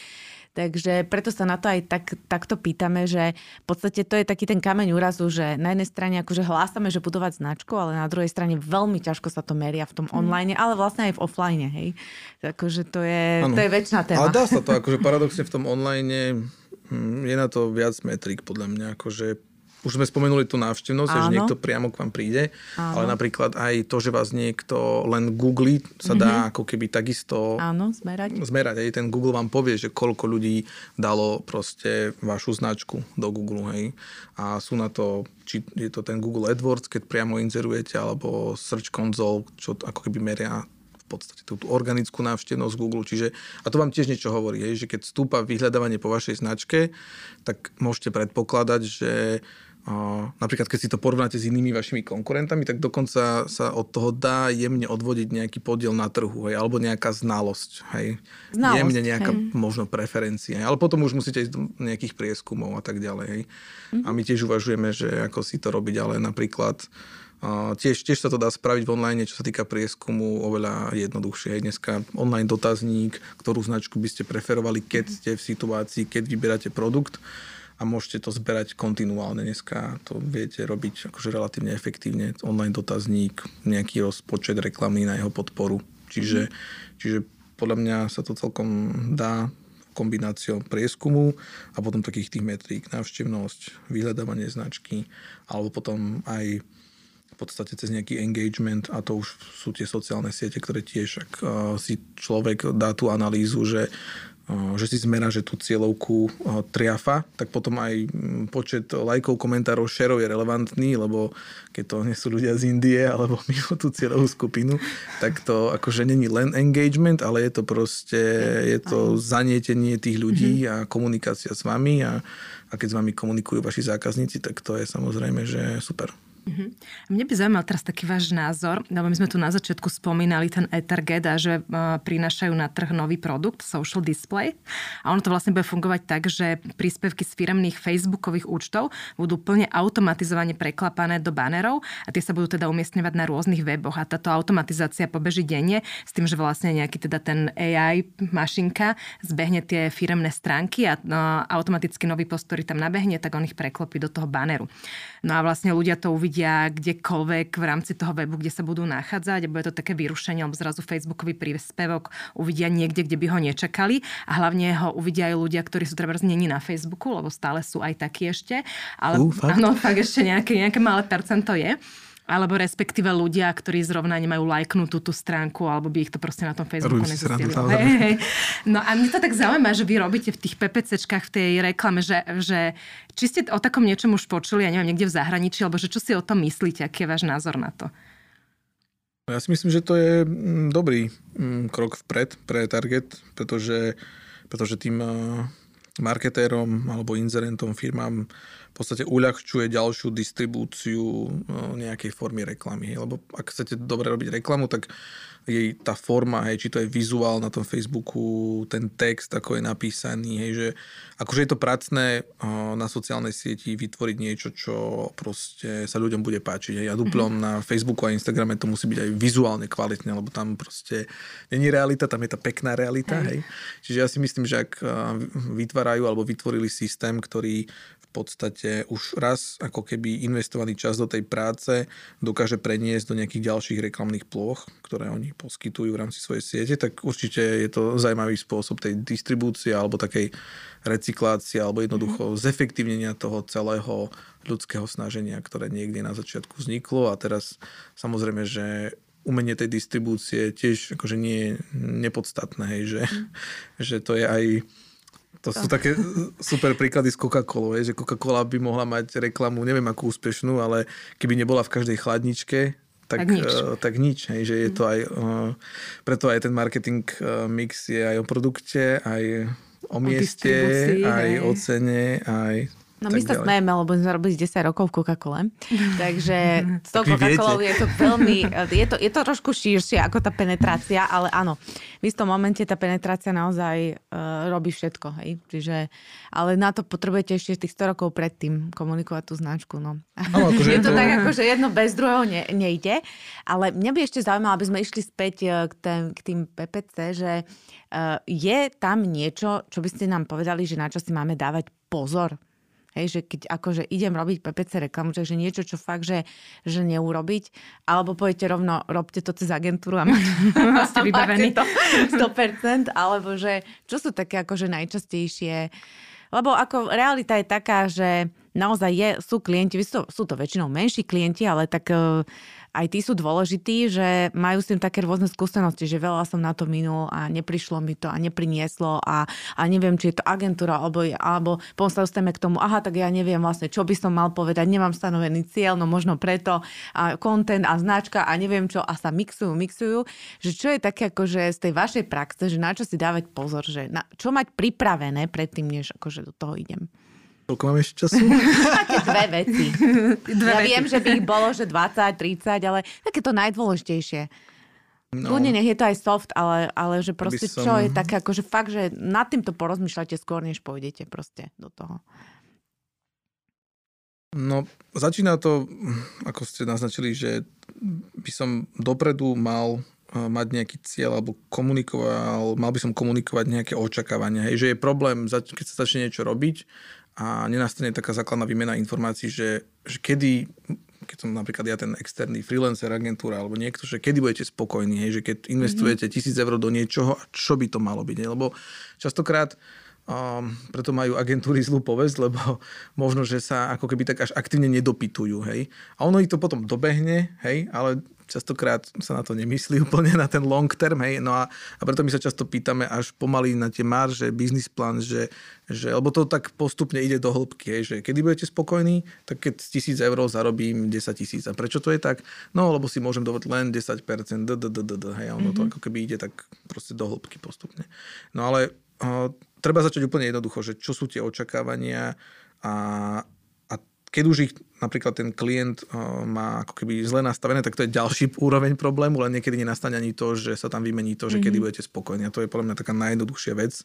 Takže preto sa na to aj tak, takto pýtame, že v podstate to je taký ten kameň úrazu, že na jednej strane akože hlásame, že budovať značku, ale na druhej strane veľmi ťažko sa to meria v tom mhm. online, ale vlastne aj v offline, hej. Takže to je, to je väčšina téma. Ale dá sa to, akože paradoxne v tom online hm, je na to viac metrik, podľa mňa, akože už sme spomenuli tú návštevnosť, že niekto priamo k vám príde, Áno. ale napríklad aj to, že vás niekto len googli, sa dá mm-hmm. ako keby takisto Áno, zmerať. zmerať. Aj ten Google vám povie, že koľko ľudí dalo proste vašu značku do Google. Hej. A sú na to, či je to ten Google AdWords, keď priamo inzerujete, alebo Search Console, čo ako keby meria v podstate tú, tú organickú návštevnosť Google. Čiže, a to vám tiež niečo hovorí, hej, že keď stúpa vyhľadávanie po vašej značke, tak môžete predpokladať, že napríklad keď si to porovnáte s inými vašimi konkurentami, tak dokonca sa od toho dá jemne odvodiť nejaký podiel na trhu, hej, alebo nejaká znalosť, hej. Znalosť, jemne nejaká hej. možno preferencia, hej. ale potom už musíte ísť do nejakých prieskumov a tak ďalej. Hej. Mm-hmm. A my tiež uvažujeme, že ako si to robiť, ale napríklad Uh, tiež, tiež sa to dá spraviť v online, čo sa týka prieskumu, oveľa jednoduchšie. Dneska online dotazník, ktorú značku by ste preferovali, keď ste v situácii, keď vyberáte produkt a môžete to zberať kontinuálne. Dneska to viete robiť akože relatívne efektívne. Online dotazník, nejaký rozpočet reklamy na jeho podporu. Čiže, mm. čiže podľa mňa sa to celkom dá kombináciou prieskumu a potom takých tých metrík, návštevnosť, vyhľadávanie značky, alebo potom aj v podstate cez nejaký engagement a to už sú tie sociálne siete, ktoré tiež, ak si človek dá tú analýzu, že že si zmera, že tú cieľovku triafa, tak potom aj počet lajkov, komentárov, šerov je relevantný, lebo keď to nie sú ľudia z Indie alebo mimo tú cieľovú skupinu, tak to akože není len engagement, ale je to proste, je to zanietenie tých ľudí mm-hmm. a komunikácia s vami a, a keď s vami komunikujú vaši zákazníci, tak to je samozrejme, že super. Uh-huh. Mne by zaujímal teraz taký váš názor, lebo my sme tu na začiatku spomínali ten Etherget a že uh, prinášajú na trh nový produkt, social display. A ono to vlastne bude fungovať tak, že príspevky z firemných facebookových účtov budú plne automatizovane preklapané do banerov a tie sa budú teda umiestňovať na rôznych weboch. A táto automatizácia pobeží denne s tým, že vlastne nejaký teda ten AI mašinka zbehne tie firemné stránky a uh, automaticky nový post, ktorý tam nabehne, tak on ich preklopí do toho baneru. No a vlastne ľudia to uvidia uvidia kdekoľvek v rámci toho webu, kde sa budú nachádzať a bude to také vyrušenie, alebo zrazu Facebookový príspevok uvidia niekde, kde by ho nečakali a hlavne ho uvidia aj ľudia, ktorí sú treba znení na Facebooku, lebo stále sú aj takí ešte. Ale uh, fakt? Áno, fakt ešte nejaké, nejaké malé percento je alebo respektíve ľudia, ktorí zrovna nemajú lajknutú tú stránku, alebo by ich to proste na tom Facebooku nezistili. Hey, hey. No a mne to tak zaujíma, že vy robíte v tých PPCčkách, v tej reklame, že, že či ste o takom niečom už počuli, ja neviem, niekde v zahraničí, alebo že čo si o tom myslíte, aký je váš názor na to? Ja si myslím, že to je mm, dobrý mm, krok vpred pre Target, pretože, pretože tým eh, marketérom alebo inzerentom firmám v podstate uľahčuje ďalšiu distribúciu nejakej formy reklamy. Lebo ak chcete dobre robiť reklamu, tak jej tá forma, hej, či to je vizuál na tom Facebooku, ten text, ako je napísaný, hej, že akože je to pracné na sociálnej sieti vytvoriť niečo, čo proste sa ľuďom bude páčiť. Hej. A duplom mm-hmm. na Facebooku a Instagrame to musí byť aj vizuálne kvalitné, lebo tam proste není realita, tam je tá pekná realita. Hej. Hej. Čiže ja si myslím, že ak vytvárajú alebo vytvorili systém, ktorý podstate už raz ako keby investovaný čas do tej práce dokáže preniesť do nejakých ďalších reklamných ploch, ktoré oni poskytujú v rámci svojej siete, tak určite je to zaujímavý spôsob tej distribúcie alebo takej recyklácie alebo jednoducho mm. zefektívnenia toho celého ľudského snaženia, ktoré niekde na začiatku vzniklo a teraz samozrejme, že umenie tej distribúcie tiež akože nie je nepodstatné, hej, že, mm. že to je aj to sú také super príklady z Coca-Colou, že Coca-Cola by mohla mať reklamu, neviem akú úspešnú, ale keby nebola v každej chladničke, tak, tak nič. Uh, tak nič hej, že je to aj, uh, preto aj ten marketing uh, mix je aj o produkte, aj o, o mieste, aj hej. o cene, aj No my sa smejeme, lebo sme robili 10 rokov v Coca-Cole. Takže s tou Coca-Colou je to veľmi, je to, je to trošku širšie ako tá penetrácia, ale áno, v istom momente tá penetrácia naozaj uh, robí všetko. Hej? Čiže, ale na to potrebujete ešte tých 100 rokov predtým komunikovať tú značku. No. no akože je to, to tak, ako, že jedno bez druhého ne, nejde. Ale mňa by ešte zaujímalo, aby sme išli späť e, k, tém, k tým PPC, že uh, je tam niečo, čo by ste nám povedali, že na čo si máme dávať pozor? Hej, že keď akože idem robiť PPC reklamu, takže niečo, čo fakt, že, že neurobiť, alebo poviete rovno, robte to cez agentúru a máte vybavení to. 100%, alebo že čo sú také akože najčastejšie? Lebo ako realita je taká, že naozaj je, sú klienti, sú, sú to väčšinou menší klienti, ale tak uh, aj tí sú dôležití, že majú s tým také rôzne skúsenosti, že veľa som na to minul a neprišlo mi to a neprinieslo a, a neviem, či je to agentúra alebo, alebo potom k tomu, aha, tak ja neviem vlastne, čo by som mal povedať, nemám stanovený cieľ, no možno preto a content a značka a neviem čo a sa mixujú, mixujú, že čo je také akože z tej vašej praxe, že na čo si dávať pozor, že na, čo mať pripravené predtým, než akože do toho idem. Koľko máme ešte času? Také dve veci. Dve ja veci. viem, že by ich bolo, že 20, 30, ale také to najdôležitejšie. No. Ľudne nech je to aj soft, ale, ale že proste som... čo je také, akože fakt, že nad týmto porozmýšľate skôr, než pôjdete proste do toho. No, začína to, ako ste naznačili, že by som dopredu mal eh, mať nejaký cieľ alebo komunikoval, mal by som komunikovať nejaké očakávania. Hej, že je problém, keď sa začne niečo robiť a nenastane taká základná výmena informácií, že, že kedy, keď som napríklad ja ten externý freelancer, agentúra alebo niekto, že kedy budete spokojní, hej, že keď investujete mhm. tisíc eur do niečoho, čo by to malo byť. Hej, lebo častokrát Um, preto majú agentúry zlú povesť, lebo možno, že sa ako keby tak až aktívne nedopytujú, hej. A ono ich to potom dobehne, hej, ale častokrát sa na to nemyslí úplne na ten long term, hej, no a, a preto my sa často pýtame až pomaly na tie marže, business plan, že, že, lebo to tak postupne ide do hĺbky, hej, že kedy budete spokojní, tak keď z tisíc eur zarobím 10 tisíc. A prečo to je tak? No, lebo si môžem dovoliť len 10%, d, d, d, d, hej, ono mm-hmm. to mhm. ako keby ide tak proste do hĺbky postupne. No ale uh, treba začať úplne jednoducho, že čo sú tie očakávania a keď už ich napríklad ten klient má ako keby zle nastavené, tak to je ďalší úroveň problému, len niekedy nenastane ani to, že sa tam vymení to, že mm-hmm. kedy budete spokojní. A to je podľa mňa taká najjednoduchšia vec.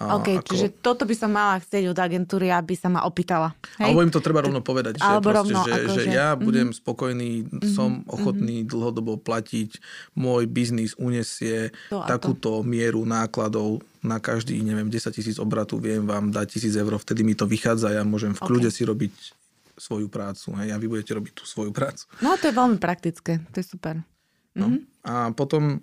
OK, ako... čiže toto by som mala chcieť od agentúry, aby sa ma opýtala. Hej? Alebo im to treba rovno povedať, že, Alebo proste, rovno, že, ako že že... ja budem mm-hmm. spokojný, som mm-hmm. ochotný mm-hmm. dlhodobo platiť, môj biznis unesie to takúto to. mieru nákladov na každý, neviem, 10 tisíc obratu viem vám dať tisíc eur, vtedy mi to vychádza, ja môžem v kľude okay. si robiť svoju prácu hej, a vy budete robiť tú svoju prácu. No to je veľmi praktické, to je super. No. Mm-hmm. A, potom,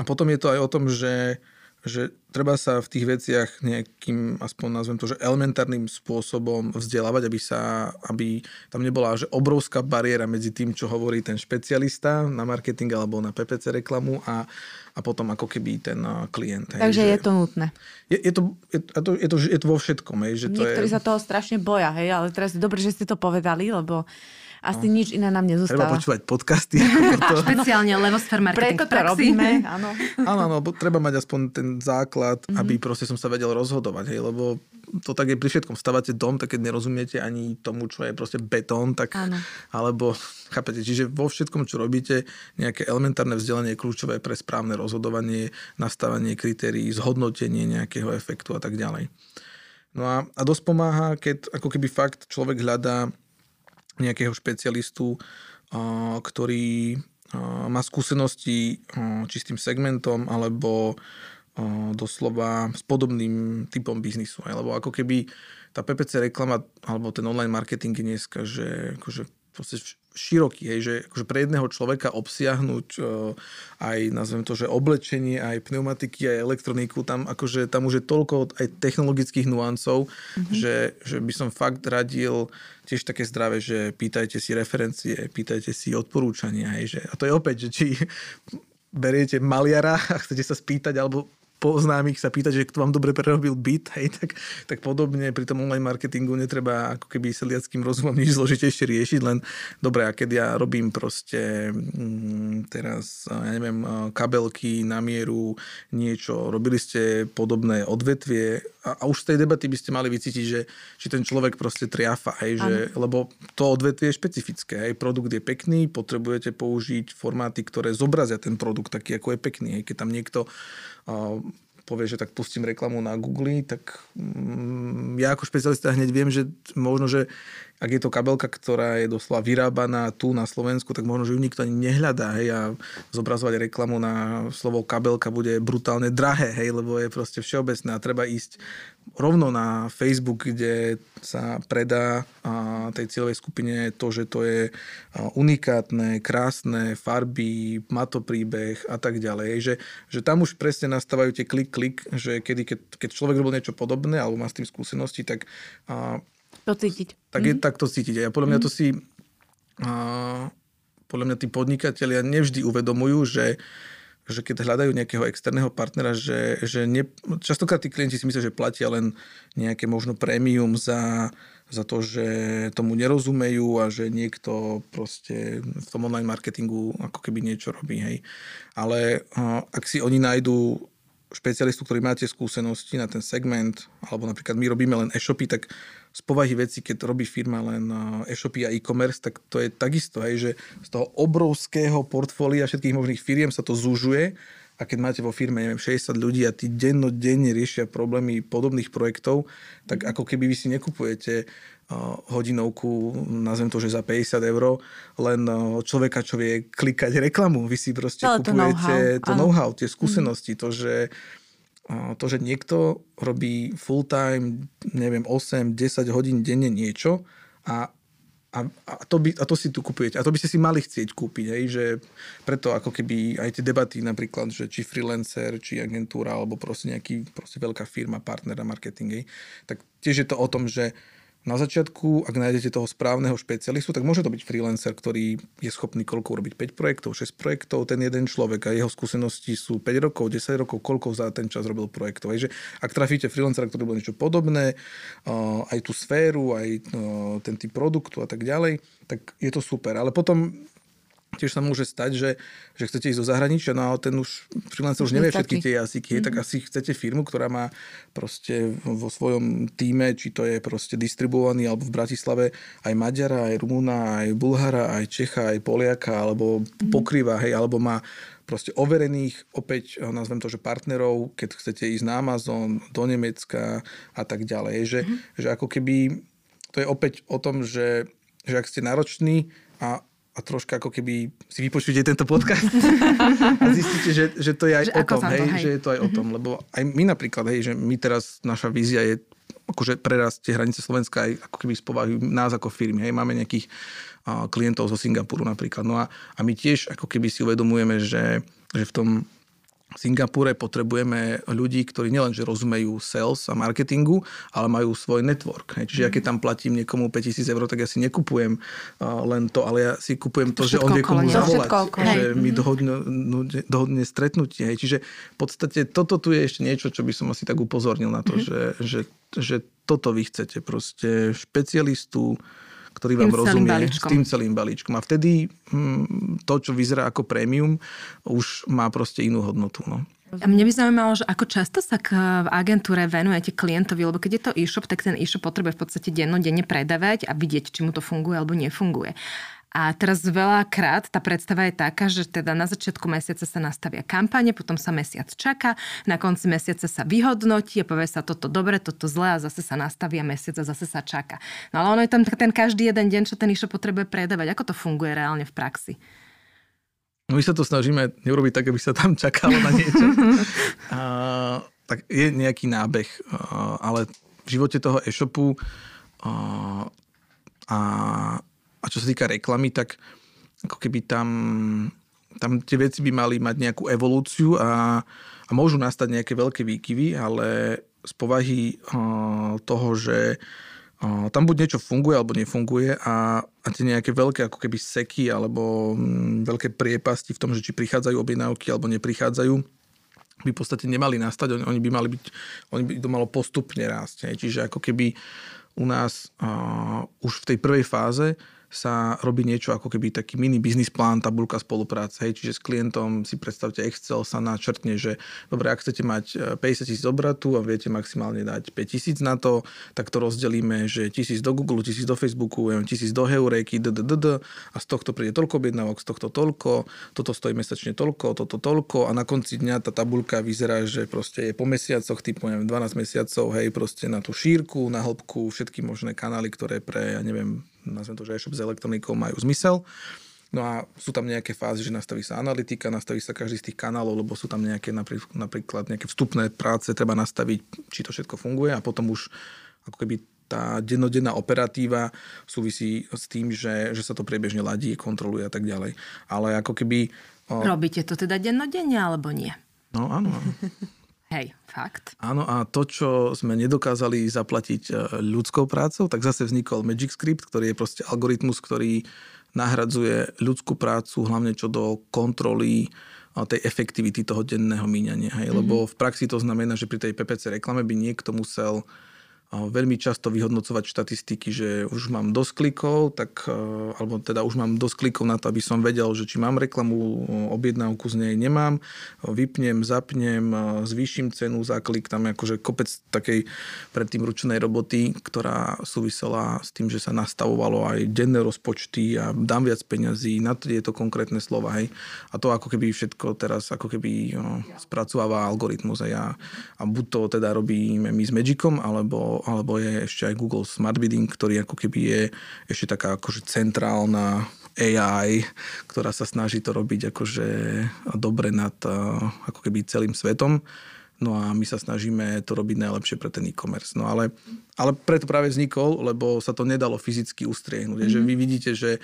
a potom je to aj o tom, že že treba sa v tých veciach nejakým, aspoň nazvem to, že elementárnym spôsobom vzdelávať, aby, sa, aby tam nebola že obrovská bariéra medzi tým, čo hovorí ten špecialista na marketing alebo na PPC reklamu a, a potom ako keby ten klient. Takže hej, je že, to nutné. Je, je, to, je, to, je, to, je to vo všetkom. Hej, že to Niektorí je... sa toho strašne boja, hej, ale teraz je dobre, že ste to povedali, lebo asi no. nič iné nám nezostáva. Treba počúvať podcasty. To... Špeciálne Levosfer Marketing Preto to robíme, áno. Áno, áno, treba mať aspoň ten základ, mm-hmm. aby proste som sa vedel rozhodovať, hej, lebo to tak je pri všetkom. Stavate dom, tak keď nerozumiete ani tomu, čo je proste betón, tak áno. alebo, chápete, čiže vo všetkom, čo robíte, nejaké elementárne vzdelanie je kľúčové pre správne rozhodovanie, nastavanie kritérií, zhodnotenie nejakého efektu a tak ďalej. No a, a dosť pomáha, keď ako keby fakt človek hľadá nejakého špecialistu, ktorý má skúsenosti či s tým segmentom, alebo doslova s podobným typom biznisu. Lebo ako keby tá PPC reklama alebo ten online marketing je dneska, že akože proste široký, hej, že akože pre jedného človeka obsiahnuť uh, aj, nazvem to, že oblečenie, aj pneumatiky, aj elektroniku, tam akože tam už je toľko aj technologických nuancov, mm-hmm. že, že by som fakt radil tiež také zdravé, že pýtajte si referencie, pýtajte si odporúčania, hej, že, a to je opäť, že či beriete maliara a chcete sa spýtať, alebo po známych sa pýtať, že kto vám dobre prerobil byt, hej, tak, tak podobne. Pri tom online marketingu netreba ako keby seliackým rozumom nič zložitejšie riešiť, len dobre, a keď ja robím proste mm, teraz, ja neviem, kabelky na mieru, niečo, robili ste podobné odvetvie a, a už z tej debaty by ste mali vycítiť, že či ten človek proste triafa, hej, že, lebo to odvetvie je špecifické, hej, produkt je pekný, potrebujete použiť formáty, ktoré zobrazia ten produkt taký, ako je pekný, hej, keď tam niekto povie, že tak pustím reklamu na Google, tak mm, ja ako špecialista hneď viem, že možno, že ak je to kabelka, ktorá je doslova vyrábaná tu na Slovensku, tak možno, že ju nikto ani nehľadá, hej, a zobrazovať reklamu na slovo kabelka bude brutálne drahé, hej, lebo je proste všeobecné a treba ísť rovno na Facebook, kde sa predá tej cieľovej skupine to, že to je unikátne, krásne, farby, matopríbeh a tak ďalej. Že, že tam už presne nastávajú tie klik-klik, že kedy, keď, keď človek robil niečo podobné alebo má s tým skúsenosti, tak to cítiť. Tak je mm. tak to cítiť. A podľa mňa to mhm. si... A, podľa mňa tí podnikatelia nevždy uvedomujú, že že keď hľadajú nejakého externého partnera, že, že ne, častokrát tí klienti si myslia, že platia len nejaké možno prémium za, za to, že tomu nerozumejú a že niekto proste v tom online marketingu ako keby niečo robí. Hej. Ale ak si oni nájdú špecialistu, ktorý máte skúsenosti na ten segment, alebo napríklad my robíme len e-shopy, tak z povahy veci, keď robí firma len e-shopy a e-commerce, tak to je takisto, aj, že z toho obrovského portfólia všetkých možných firiem sa to zužuje a keď máte vo firme neviem, 60 ľudí a tí dennodenne riešia problémy podobných projektov, tak ako keby vy si nekupujete hodinovku, nazvem to, že za 50 eur, len človeka, čo vie klikať reklamu. Vy si proste Ale kupujete to know-how, know-how tie skúsenosti, mm. to, že to, že niekto robí full time, neviem, 8-10 hodín denne niečo a, a, a, to by, a to si tu kupujete. A to by ste si mali chcieť kúpiť. Hej, že preto ako keby aj tie debaty napríklad, že či freelancer, či agentúra, alebo proste nejaký proste veľká firma, partner na marketing, hej, tak tiež je to o tom, že na začiatku, ak nájdete toho správneho špecialistu, tak môže to byť freelancer, ktorý je schopný koľko urobiť 5 projektov, 6 projektov, ten jeden človek a jeho skúsenosti sú 5 rokov, 10 rokov, koľko za ten čas robil projektov. Takže ak trafíte freelancera, ktorý bol niečo podobné, aj tú sféru, aj ten typ produktu a tak ďalej, tak je to super. Ale potom tiež sa môže stať, že, že chcete ísť do zahraničia, no ale ten už freelancer už nevie všetky tie jazyky, mm-hmm. tak asi chcete firmu, ktorá má proste vo svojom týme, či to je proste distribuovaný alebo v Bratislave aj Maďara, aj Rumúna, aj Bulhara, aj Čecha, aj Poliaka, alebo mm-hmm. pokrýva, hej, alebo má proste overených, opäť eh, nazvem to, že partnerov, keď chcete ísť na Amazon, do Nemecka a tak ďalej. Že, mm-hmm. že ako keby, to je opäť o tom, že, že ak ste nároční a a troška ako keby si vypočujete tento podcast a zistíte, že, že to je aj že o tom, hej, to, hej. že je to aj mm-hmm. o mhm. tom, lebo aj my napríklad, hej, že my teraz, naša vízia je akože prerast tie hranice Slovenska aj ako keby z povahy nás ako firmy, hej, máme nejakých uh, klientov zo Singapuru napríklad, no a, a my tiež ako keby si uvedomujeme, že, že v tom v Singapúre potrebujeme ľudí, ktorí nielenže rozumejú sales a marketingu, ale majú svoj network. Čiže ja keď tam platím niekomu 5000 eur, tak ja si nekupujem len to, ale ja si kupujem to, že on vie komu zavolať, že mi dohodne, no, dohodne stretnutie. Čiže v podstate toto tu je ešte niečo, čo by som asi tak upozornil na to, mm-hmm. že, že, že toto vy chcete proste špecialistu, ktorý vám rozumie s tým celým balíčkom. A vtedy hm, to, čo vyzerá ako prémium, už má proste inú hodnotu. No. A mne by zaujímalo, že ako často sa k v agentúre venujete klientovi, lebo keď je to e-shop, tak ten e-shop potrebuje v podstate dennodenne predávať a vidieť, či mu to funguje alebo nefunguje. A teraz veľakrát tá predstava je taká, že teda na začiatku mesiaca sa nastavia kampane, potom sa mesiac čaká, na konci mesiaca sa vyhodnotí a povie sa toto dobre, toto zle a zase sa nastavia mesiac a zase sa čaká. No ale ono je tam ten každý jeden deň, čo ten e-shop potrebuje predávať. Ako to funguje reálne v praxi? No my sa to snažíme neurobiť tak, aby sa tam čakalo na niečo. a, tak je nejaký nábeh, ale v živote toho e-shopu a, a a čo sa týka reklamy, tak ako keby tam, tam tie veci by mali mať nejakú evolúciu a, a môžu nastať nejaké veľké výkyvy, ale z povahy uh, toho, že uh, tam buď niečo funguje alebo nefunguje a, a tie nejaké veľké ako keby seky alebo um, veľké priepasti v tom, že či prichádzajú objednávky alebo neprichádzajú, by v podstate nemali nastať, oni, oni by mali byť, oni by to malo postupne rásť. Čiže ako keby u nás uh, už v tej prvej fáze sa robí niečo ako keby taký mini business plán, tabulka spolupráce, hej, čiže s klientom si predstavte Excel sa načrtne, že dobre, ak chcete mať 50 e, tisíc obratu a viete maximálne dať 5 tisíc na to, tak to rozdelíme, že tisíc do Google, tisíc do Facebooku, tisíc do Heureky, dddd, a z tohto príde toľko objednávok, z tohto toľko, toto stojí mesačne toľko, toto toľko a na konci dňa tá tabulka vyzerá, že proste je po mesiacoch, typu neviem, 12 mesiacov, hej, proste na tú šírku, na hĺbku, všetky možné kanály, ktoré pre, ja neviem, nazvem to, že e-shop s elektronikou majú zmysel. No a sú tam nejaké fázy, že nastaví sa analytika, nastaví sa každý z tých kanálov, lebo sú tam nejaké napríklad nejaké vstupné práce, treba nastaviť, či to všetko funguje a potom už ako keby tá dennodenná operatíva súvisí s tým, že, že sa to priebežne ladí, kontroluje a tak ďalej. Ale ako keby... O... Robíte to teda dennodenne alebo nie? No áno. Hej, fakt. Áno a to, čo sme nedokázali zaplatiť e, ľudskou prácou, tak zase vznikol Magic Script, ktorý je proste algoritmus, ktorý nahradzuje ľudskú prácu, hlavne čo do kontroly tej efektivity toho denného míňania. Hej? Mm-hmm. Lebo v praxi to znamená, že pri tej PPC reklame by niekto musel veľmi často vyhodnocovať štatistiky, že už mám dosť klikov, tak, e, alebo teda už mám dosť klikov na to, aby som vedel, že či mám reklamu, objednávku z nej nemám, vypnem, zapnem, e, zvýšim cenu za klik, tam je akože kopec takej predtým ručnej roboty, ktorá súvisela s tým, že sa nastavovalo aj denné rozpočty a dám viac peňazí, na to je to konkrétne slova, hej. A to ako keby všetko teraz ako keby spracováva algoritmus. A ja, a buď to teda robíme my s Magicom, alebo alebo je ešte aj Google Smart Bidding, ktorý ako keby je ešte taká akože centrálna AI, ktorá sa snaží to robiť akože dobre nad ako keby celým svetom. No a my sa snažíme to robiť najlepšie pre ten e-commerce. No ale, ale preto práve vznikol, lebo sa to nedalo fyzicky ustriehnúť. Mm-hmm. Že vy vidíte, že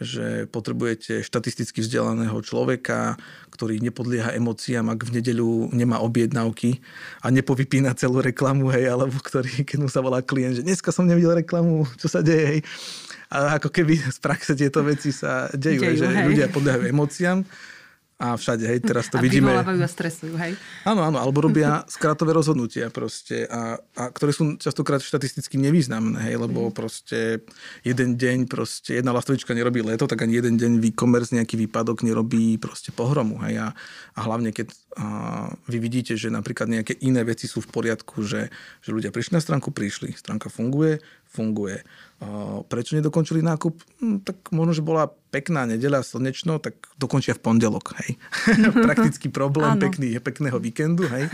že potrebujete štatisticky vzdelaného človeka, ktorý nepodlieha emóciám, ak v nedeľu nemá objednávky a nepovypína celú reklamu, hej, alebo ktorý, keď mu sa volá klient, že dneska som nevidel reklamu, čo sa deje, hej. A ako keby z praxe tieto veci sa dejú, dejú že hej. ľudia podliehajú emóciám a všade, hej, teraz to a vidíme. A a stresujú, hej? Áno, áno, alebo robia skratové rozhodnutia proste, a, a ktoré sú častokrát štatisticky nevýznamné, hej, lebo mm. proste jeden deň, proste jedna lastovička nerobí leto, tak ani jeden deň e-commerce nejaký výpadok nerobí proste pohromu, hej, a, a hlavne keď a, vy vidíte, že napríklad nejaké iné veci sú v poriadku, že, že ľudia prišli na stránku, prišli, stránka funguje, funguje. Prečo nedokončili nákup? Hm, tak možno, že bola pekná nedeľa, slnečno, tak dokončia v pondelok. Hej. Praktický problém pekný, pekného víkendu. Hej.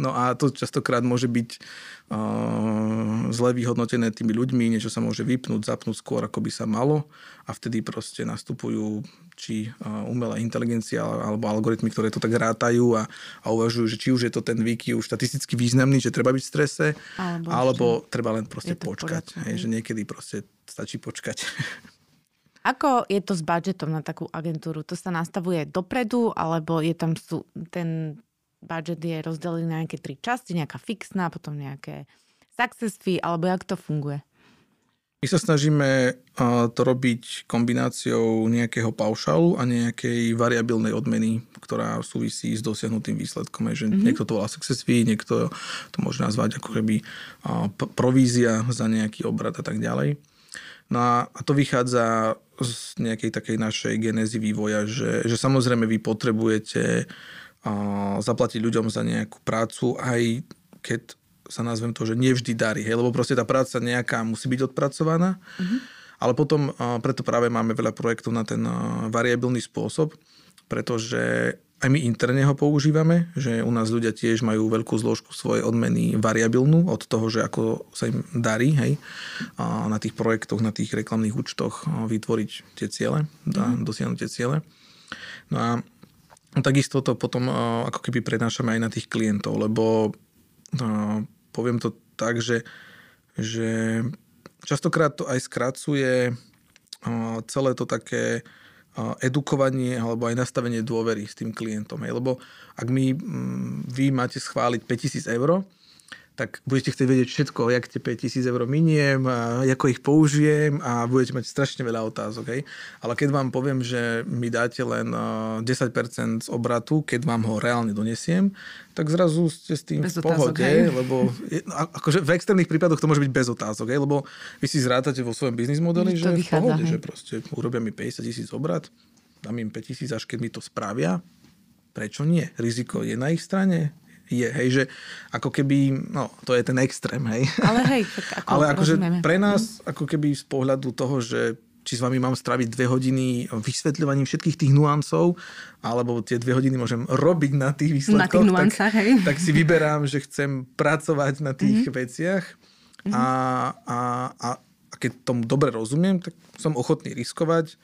No a to častokrát môže byť uh, zle vyhodnotené tými ľuďmi, niečo sa môže vypnúť, zapnúť skôr, ako by sa malo a vtedy proste nastupujú či umelá inteligencia alebo algoritmy, ktoré to tak rátajú a, a uvažujú, že či už je to ten výky už štatisticky významný, že treba byť v strese, alebo, alebo treba len proste počkať. Hej, že niekedy proste stačí počkať. Ako je to s budžetom na takú agentúru? To sa nastavuje dopredu, alebo je tam sú, ten budget je rozdelený na nejaké tri časti, nejaká fixná, potom nejaké success fee, alebo jak to funguje? My sa snažíme to robiť kombináciou nejakého paušálu a nejakej variabilnej odmeny, ktorá súvisí s dosiahnutým výsledkom. Že mm-hmm. Niekto to volá success fee, niekto to môže nazvať ako keby provízia za nejaký obrad a tak ďalej. No a to vychádza z nejakej takej našej genézy vývoja, že, že samozrejme vy potrebujete zaplatiť ľuďom za nejakú prácu, aj keď sa nazvem to, že nevždy darí, hej, lebo proste tá práca nejaká musí byť odpracovaná. Mm-hmm. Ale potom preto práve máme veľa projektov na ten variabilný spôsob, pretože aj my interne ho používame, že u nás ľudia tiež majú veľkú zložku svojej odmeny variabilnú od toho, že ako sa im darí hej, na tých projektoch, na tých reklamných účtoch vytvoriť tie ciele, mm. dosiahnuť tie ciele. No a Takisto to potom ako keby prenášame aj na tých klientov, lebo poviem to tak, že, že častokrát to aj skracuje celé to také edukovanie alebo aj nastavenie dôvery s tým klientom. Lebo ak my, vy máte schváliť 5000 eur, tak budete chcieť vedieť všetko, jak tie 5000 eur miniem, a ako ich použijem a budete mať strašne veľa otázok. Hej. Ale keď vám poviem, že mi dáte len 10% z obratu, keď vám ho reálne donesiem, tak zrazu ste s tým bez v pohode, otázok, lebo je, no, akože v extrémnych prípadoch to môže byť bez otázok, hej, lebo vy si zrátate vo svojom biznis modeli, že vychádza, v pohode, hej. že proste urobia mi 50 tisíc obrat, dám im 5 tisíc, až keď mi to spravia, prečo nie? Riziko je na ich strane, je, hej, že ako keby, no, to je ten extrém, hej. Ale hej, tak ako Ale akože pre nás, ako keby z pohľadu toho, že či s vami mám straviť dve hodiny vysvetľovaním všetkých tých nuancov, alebo tie dve hodiny môžem robiť na tých výsledkoch. Na tých nuancách, tak, hej. tak si vyberám, že chcem pracovať na tých mm-hmm. veciach mm-hmm. A, a, a, a keď tomu dobre rozumiem, tak som ochotný riskovať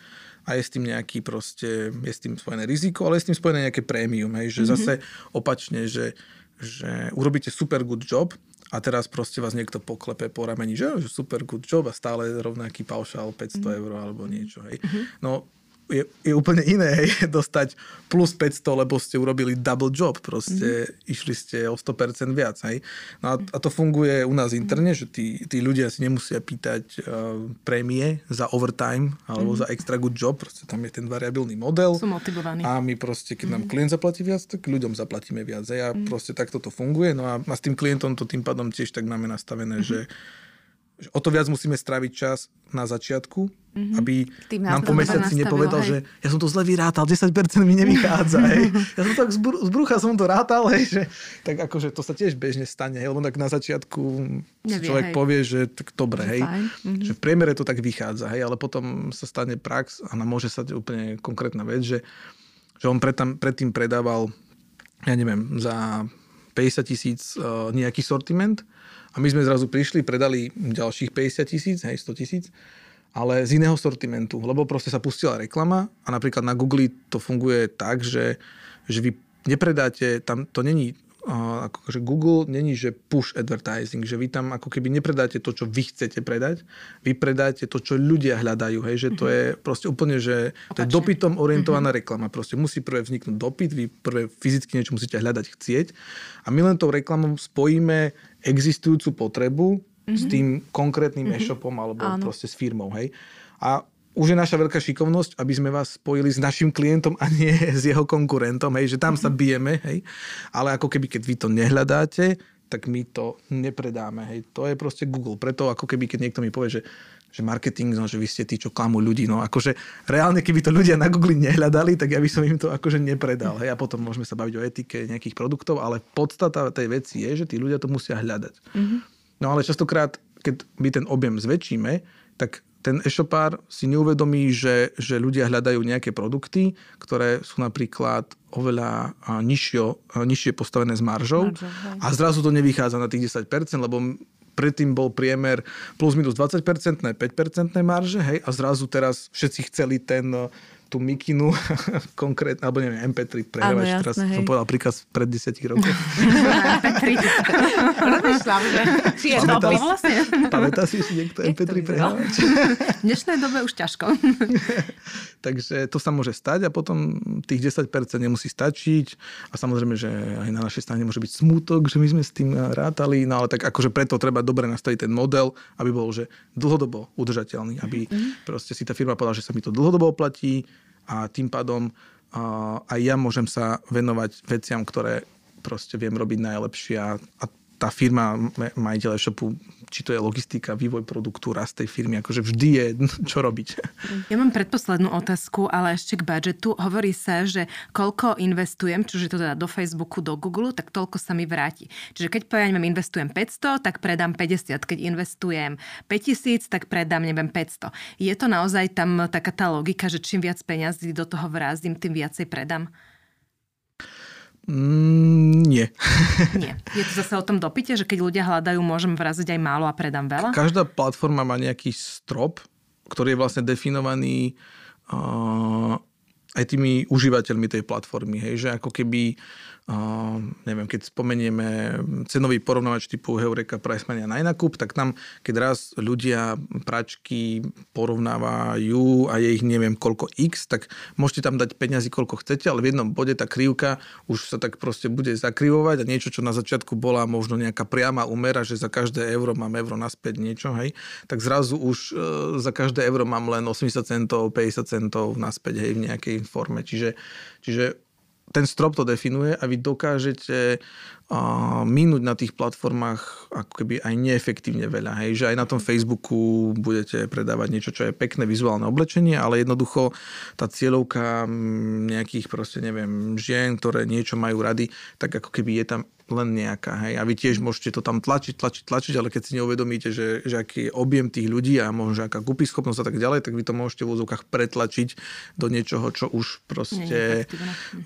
a je s tým nejaký proste, je s tým spojené riziko, ale je s tým spojené nejaké prémium, hej, že mm-hmm. zase opačne, že, že urobíte super good job a teraz proste vás niekto poklepe po rameni, že, že super good job a stále rovnaký paušál 500 mm-hmm. eur alebo niečo, hej. Mm-hmm. No je, je úplne iné hej, dostať plus 500, lebo ste urobili double job, proste mm-hmm. išli ste o 100% viac. Hej. No a, a to funguje u nás interne, že tí, tí ľudia si nemusia pýtať uh, prémie za overtime alebo mm-hmm. za extra good job, proste tam je ten variabilný model. Sú motivovaní. A my proste, keď mm-hmm. nám mhm. klient zaplatí viac, tak ľuďom zaplatíme viac. Hej. A mm-hmm. proste takto to funguje. No a, a s tým klientom to tým pádom tiež tak máme nastavené, mm-hmm. že o to viac musíme stráviť čas na začiatku, mm-hmm. aby nám po mesiaci nepovedal, hej. že ja som to zle vyrátal, 10% mi nevychádza. hej. Ja som tak z, br- z brucha som to rátal, hej, že, tak akože to sa tiež bežne stane, hej, lebo tak na začiatku Nevie, človek hej. povie, že tak dobre, hej, mm-hmm. že v priemere to tak vychádza, hej, ale potom sa stane prax a môže sa úplne konkrétna vec, že, že on predtým, predtým predával, ja neviem, za 50 tisíc uh, nejaký sortiment, a my sme zrazu prišli, predali ďalších 50 tisíc, hej, 100 tisíc, ale z iného sortimentu, lebo proste sa pustila reklama a napríklad na Google to funguje tak, že, že vy nepredáte, tam to není akože Google není, že push advertising, že vy tam ako keby nepredáte to, čo vy chcete predať, vy predáte to, čo ľudia hľadajú, hej, že to mm-hmm. je proste úplne, že to je dopytom orientovaná mm-hmm. reklama. Proste musí prvé vzniknúť dopyt, vy prvé fyzicky niečo musíte hľadať, chcieť a my len tou reklamou spojíme existujúcu potrebu mm-hmm. s mhm. tým konkrétnym mm-hmm. e-shopom alebo Áno. proste s firmou, hej. A už je naša veľká šikovnosť, aby sme vás spojili s našim klientom a nie s jeho konkurentom, hej, že tam sa bijeme, hej. Ale ako keby, keď vy to nehľadáte, tak my to nepredáme, hej. To je proste Google. Preto ako keby, keď niekto mi povie, že, že marketing, no, že vy ste tí, čo klamú ľudí, no akože reálne, keby to ľudia na Google nehľadali, tak ja by som im to akože nepredal, hej. A potom môžeme sa baviť o etike nejakých produktov, ale podstata tej veci je, že tí ľudia to musia hľadať. Mm-hmm. No ale častokrát, keď my ten objem zväčšíme, tak ten e-shopár si neuvedomí, že, že ľudia hľadajú nejaké produkty, ktoré sú napríklad oveľa nižšie, nižšie postavené s maržou Maržo, a zrazu to nevychádza na tých 10%, lebo predtým bol priemer plus minus 20%, 5% marže, hej, a zrazu teraz všetci chceli ten tú mikinu konkrétne, alebo neviem, MP3 prehrávač, teraz hej. som povedal príkaz pred 10 rokov. MP3. Rozmýšľam, že či je to vlastne. Pamätá si si niekto MP3 prehrávač? V dnešnej dobe už ťažko. Takže to sa môže stať a potom tých 10% nemusí stačiť a samozrejme, že aj na našej strane môže byť smútok, že my sme s tým rátali, no ale tak akože preto treba dobre nastaviť ten model, aby bol že dlhodobo udržateľný, aby mm-hmm. proste si tá firma povedala, že sa mi to dlhodobo oplatí, a tým pádom aj ja môžem sa venovať veciam, ktoré proste viem robiť najlepšie a, a tá firma, majiteľ e-shopu, či to je logistika, vývoj produktu, rast tej firmy, akože vždy je čo robiť. Ja mám predposlednú otázku, ale ešte k budžetu. Hovorí sa, že koľko investujem, čiže to teda do Facebooku, do Google, tak toľko sa mi vráti. Čiže keď poviem, investujem 500, tak predám 50. Keď investujem 5000, tak predám, neviem, 500. Je to naozaj tam taká tá logika, že čím viac peňazí do toho vrázim, tým viacej predám? Mm, nie. nie. Je to zase o tom dopite, že keď ľudia hľadajú, môžem vraziť aj málo a predám veľa? Každá platforma má nejaký strop, ktorý je vlastne definovaný uh, aj tými užívateľmi tej platformy. Hej, že ako keby neviem, keď spomenieme cenový porovnávač typu Heureka Pricemania na nákup, tak tam, keď raz ľudia pračky porovnávajú a je ich neviem koľko x, tak môžete tam dať peňazí koľko chcete, ale v jednom bode tá krivka už sa tak proste bude zakrivovať a niečo, čo na začiatku bola možno nejaká priama umera, že za každé euro mám euro naspäť niečo, hej, tak zrazu už e, za každé euro mám len 80 centov, 50 centov naspäť, hej, v nejakej forme. Čiže, čiže ten strop to definuje a vy dokážete uh, minúť na tých platformách ako keby aj neefektívne veľa. Hej? Že aj na tom Facebooku budete predávať niečo, čo je pekné vizuálne oblečenie, ale jednoducho tá cieľovka nejakých proste neviem, žien, ktoré niečo majú rady, tak ako keby je tam len nejaká. Hej? A vy tiež môžete to tam tlačiť, tlačiť, tlačiť, ale keď si neuvedomíte, že, že aký je objem tých ľudí a možno aká kúpi schopnosť a tak ďalej, tak vy to môžete v úzovkách pretlačiť do niečoho, čo už proste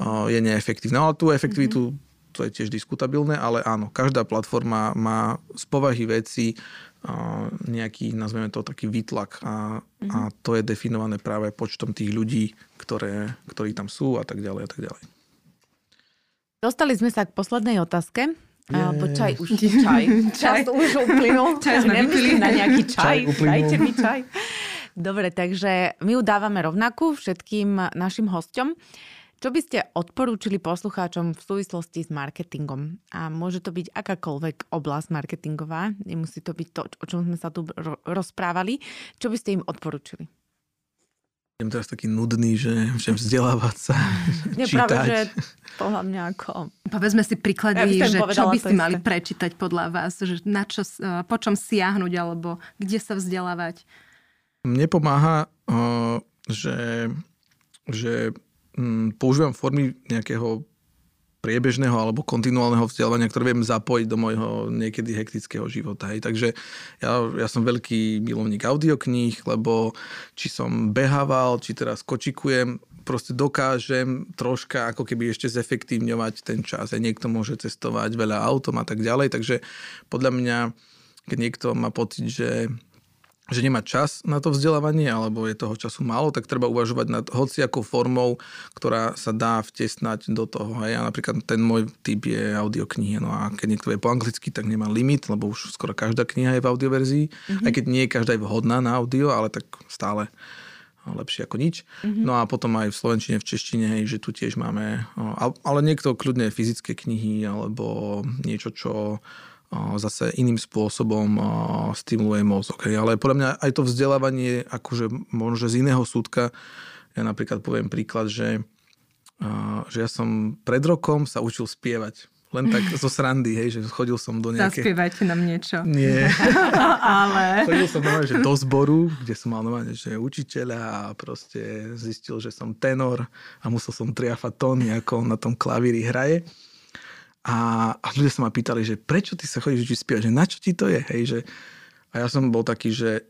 je neefektívne. No ale tú efektivitu mm-hmm to je tiež diskutabilné, ale áno, každá platforma má z povahy veci nejaký, nazveme to taký výtlak a, mm-hmm. a mhm. to je definované práve počtom tých ľudí, ktoré, ktorí tam sú a tak ďalej a tak ďalej. Dostali sme sa k poslednej otázke. Yeah. Po čaj už čaj. Čas už uplynul. Čaj sme vypili. na nejaký čaj. čaj Dajte mi čaj. Dobre, takže my ju dávame rovnakú všetkým našim hosťom. Čo by ste odporúčili poslucháčom v súvislosti s marketingom? A môže to byť akákoľvek oblasť marketingová, nemusí to byť to, o čom sme sa tu rozprávali. Čo by ste im odporúčili? Jem teraz taký nudný, že, že vzdelávať sa, Nie, čítať. Práve, že podľa mňa ako... Povedzme si príklady, ja že čo by ste mali prečítať podľa vás, že na čo, po čom siahnuť, alebo kde sa vzdelávať? Mne pomáha, že, že mm, používam formy nejakého priebežného alebo kontinuálneho vzdelávania, ktoré viem zapojiť do môjho niekedy hektického života. Hej. Takže ja, ja som veľký milovník audiokníh, lebo či som behával, či teraz kočikujem, proste dokážem troška ako keby ešte zefektívňovať ten čas. A niekto môže cestovať veľa autom a tak ďalej, takže podľa mňa, keď niekto má pocit, že že nemá čas na to vzdelávanie, alebo je toho času málo, tak treba uvažovať nad hociakou formou, ktorá sa dá vtesnať do toho. Hej. A napríklad ten môj typ je audioknihy. No a keď niekto je po anglicky, tak nemá limit, lebo už skoro každá kniha je v audioverzii. Mm-hmm. Aj keď nie je každá je vhodná na audio, ale tak stále lepšie ako nič. Mm-hmm. No a potom aj v slovenčine, v češtine, hej, že tu tiež máme, ale niekto kľudne fyzické knihy alebo niečo, čo zase iným spôsobom stimuluje mozog. Ale podľa mňa aj to vzdelávanie, akože možno z iného súdka, ja napríklad poviem príklad, že, že ja som pred rokom sa učil spievať. Len tak zo srandy, hej, že chodil som do nejaké... Zaspievajte nám niečo. Nie. Ale... Chodil som normálne, že do zboru, kde som mal normálne, že učiteľa a proste zistil, že som tenor a musel som triafať tóny, ako on na tom klavíri hraje. A, a ľudia sa ma pýtali, že prečo ty sa chodíš učiť spievať, že na čo ti to je, hej, že a ja som bol taký, že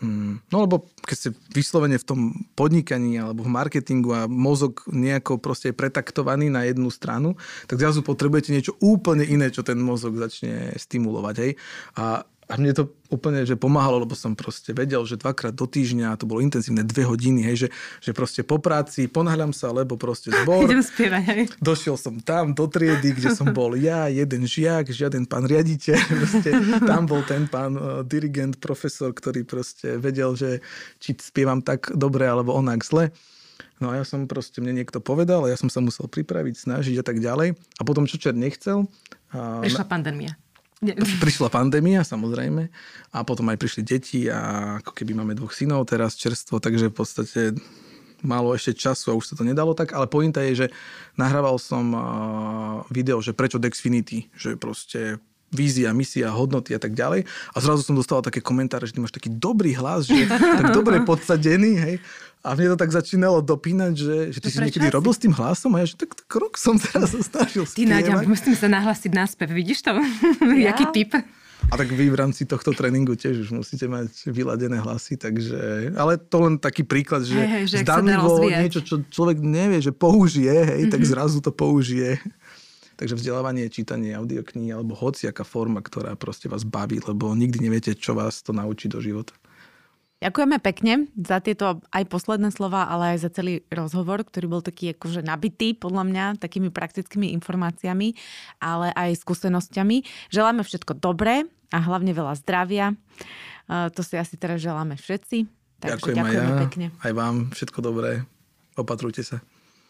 mm, no lebo keď ste vyslovene v tom podnikaní alebo v marketingu a mozog nejako proste je pretaktovaný na jednu stranu, tak zrazu potrebujete niečo úplne iné, čo ten mozog začne stimulovať. Hej? A a mne to úplne že pomáhalo, lebo som proste vedel, že dvakrát do týždňa, to bolo intenzívne dve hodiny, hej, že, že proste po práci ponáhľam sa, lebo proste zbor. Idem spievať, hej. Došiel som tam do triedy, kde som bol ja, jeden žiak, žiaden pán riaditeľ. Proste, tam bol ten pán uh, dirigent, profesor, ktorý proste vedel, že či spievam tak dobre alebo onak zle. No a ja som proste, mne niekto povedal, a ja som sa musel pripraviť, snažiť a tak ďalej. A potom, čo čer nechcel... Prišla pandémia. Prišla pandémia, samozrejme, a potom aj prišli deti a ako keby máme dvoch synov teraz čerstvo, takže v podstate málo ešte času a už sa to nedalo tak, ale pointa je, že nahrával som video, že prečo Dexfinity, že proste vízia, misia, hodnoty a tak ďalej. A zrazu som dostal také komentáre, že ty máš taký dobrý hlas, že tak dobre podsadený, hej. A mne to tak začínalo dopínať, že, že ty no si niekedy si? robil s tým hlasom a ja, že tak, tak rok som teraz snažil Ty Náďa, musím sa nahlasiť na spev, vidíš to? Ja? Jaký typ? A tak vy v rámci tohto tréningu tiež už musíte mať vyladené hlasy, takže... Ale to len taký príklad, že, hey, hey, že zdanlivo niečo, čo človek nevie, že použije, hej, mm-hmm. tak mhm. zrazu to použije. Takže vzdelávanie, čítanie audiokníh alebo hociaká forma, ktorá proste vás baví, lebo nikdy neviete, čo vás to naučí do života. Ďakujeme pekne za tieto aj posledné slova, ale aj za celý rozhovor, ktorý bol taký akože nabitý podľa mňa takými praktickými informáciami, ale aj skúsenosťami. Želáme všetko dobré a hlavne veľa zdravia. To si asi teraz želáme všetci. Takže Ďakujem aj ja, pekne. Aj vám všetko dobré. Opatrujte sa.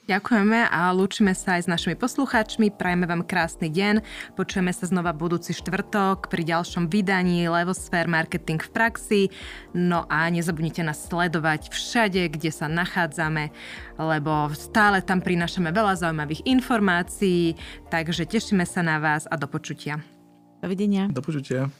Ďakujeme a lúčime sa aj s našimi poslucháčmi. Prajeme vám krásny deň. Počujeme sa znova budúci štvrtok pri ďalšom vydaní Levosfér Marketing v praxi. No a nezabudnite nás sledovať všade, kde sa nachádzame, lebo stále tam prinášame veľa zaujímavých informácií. Takže tešíme sa na vás a do počutia. Dovidenia. Do počutia.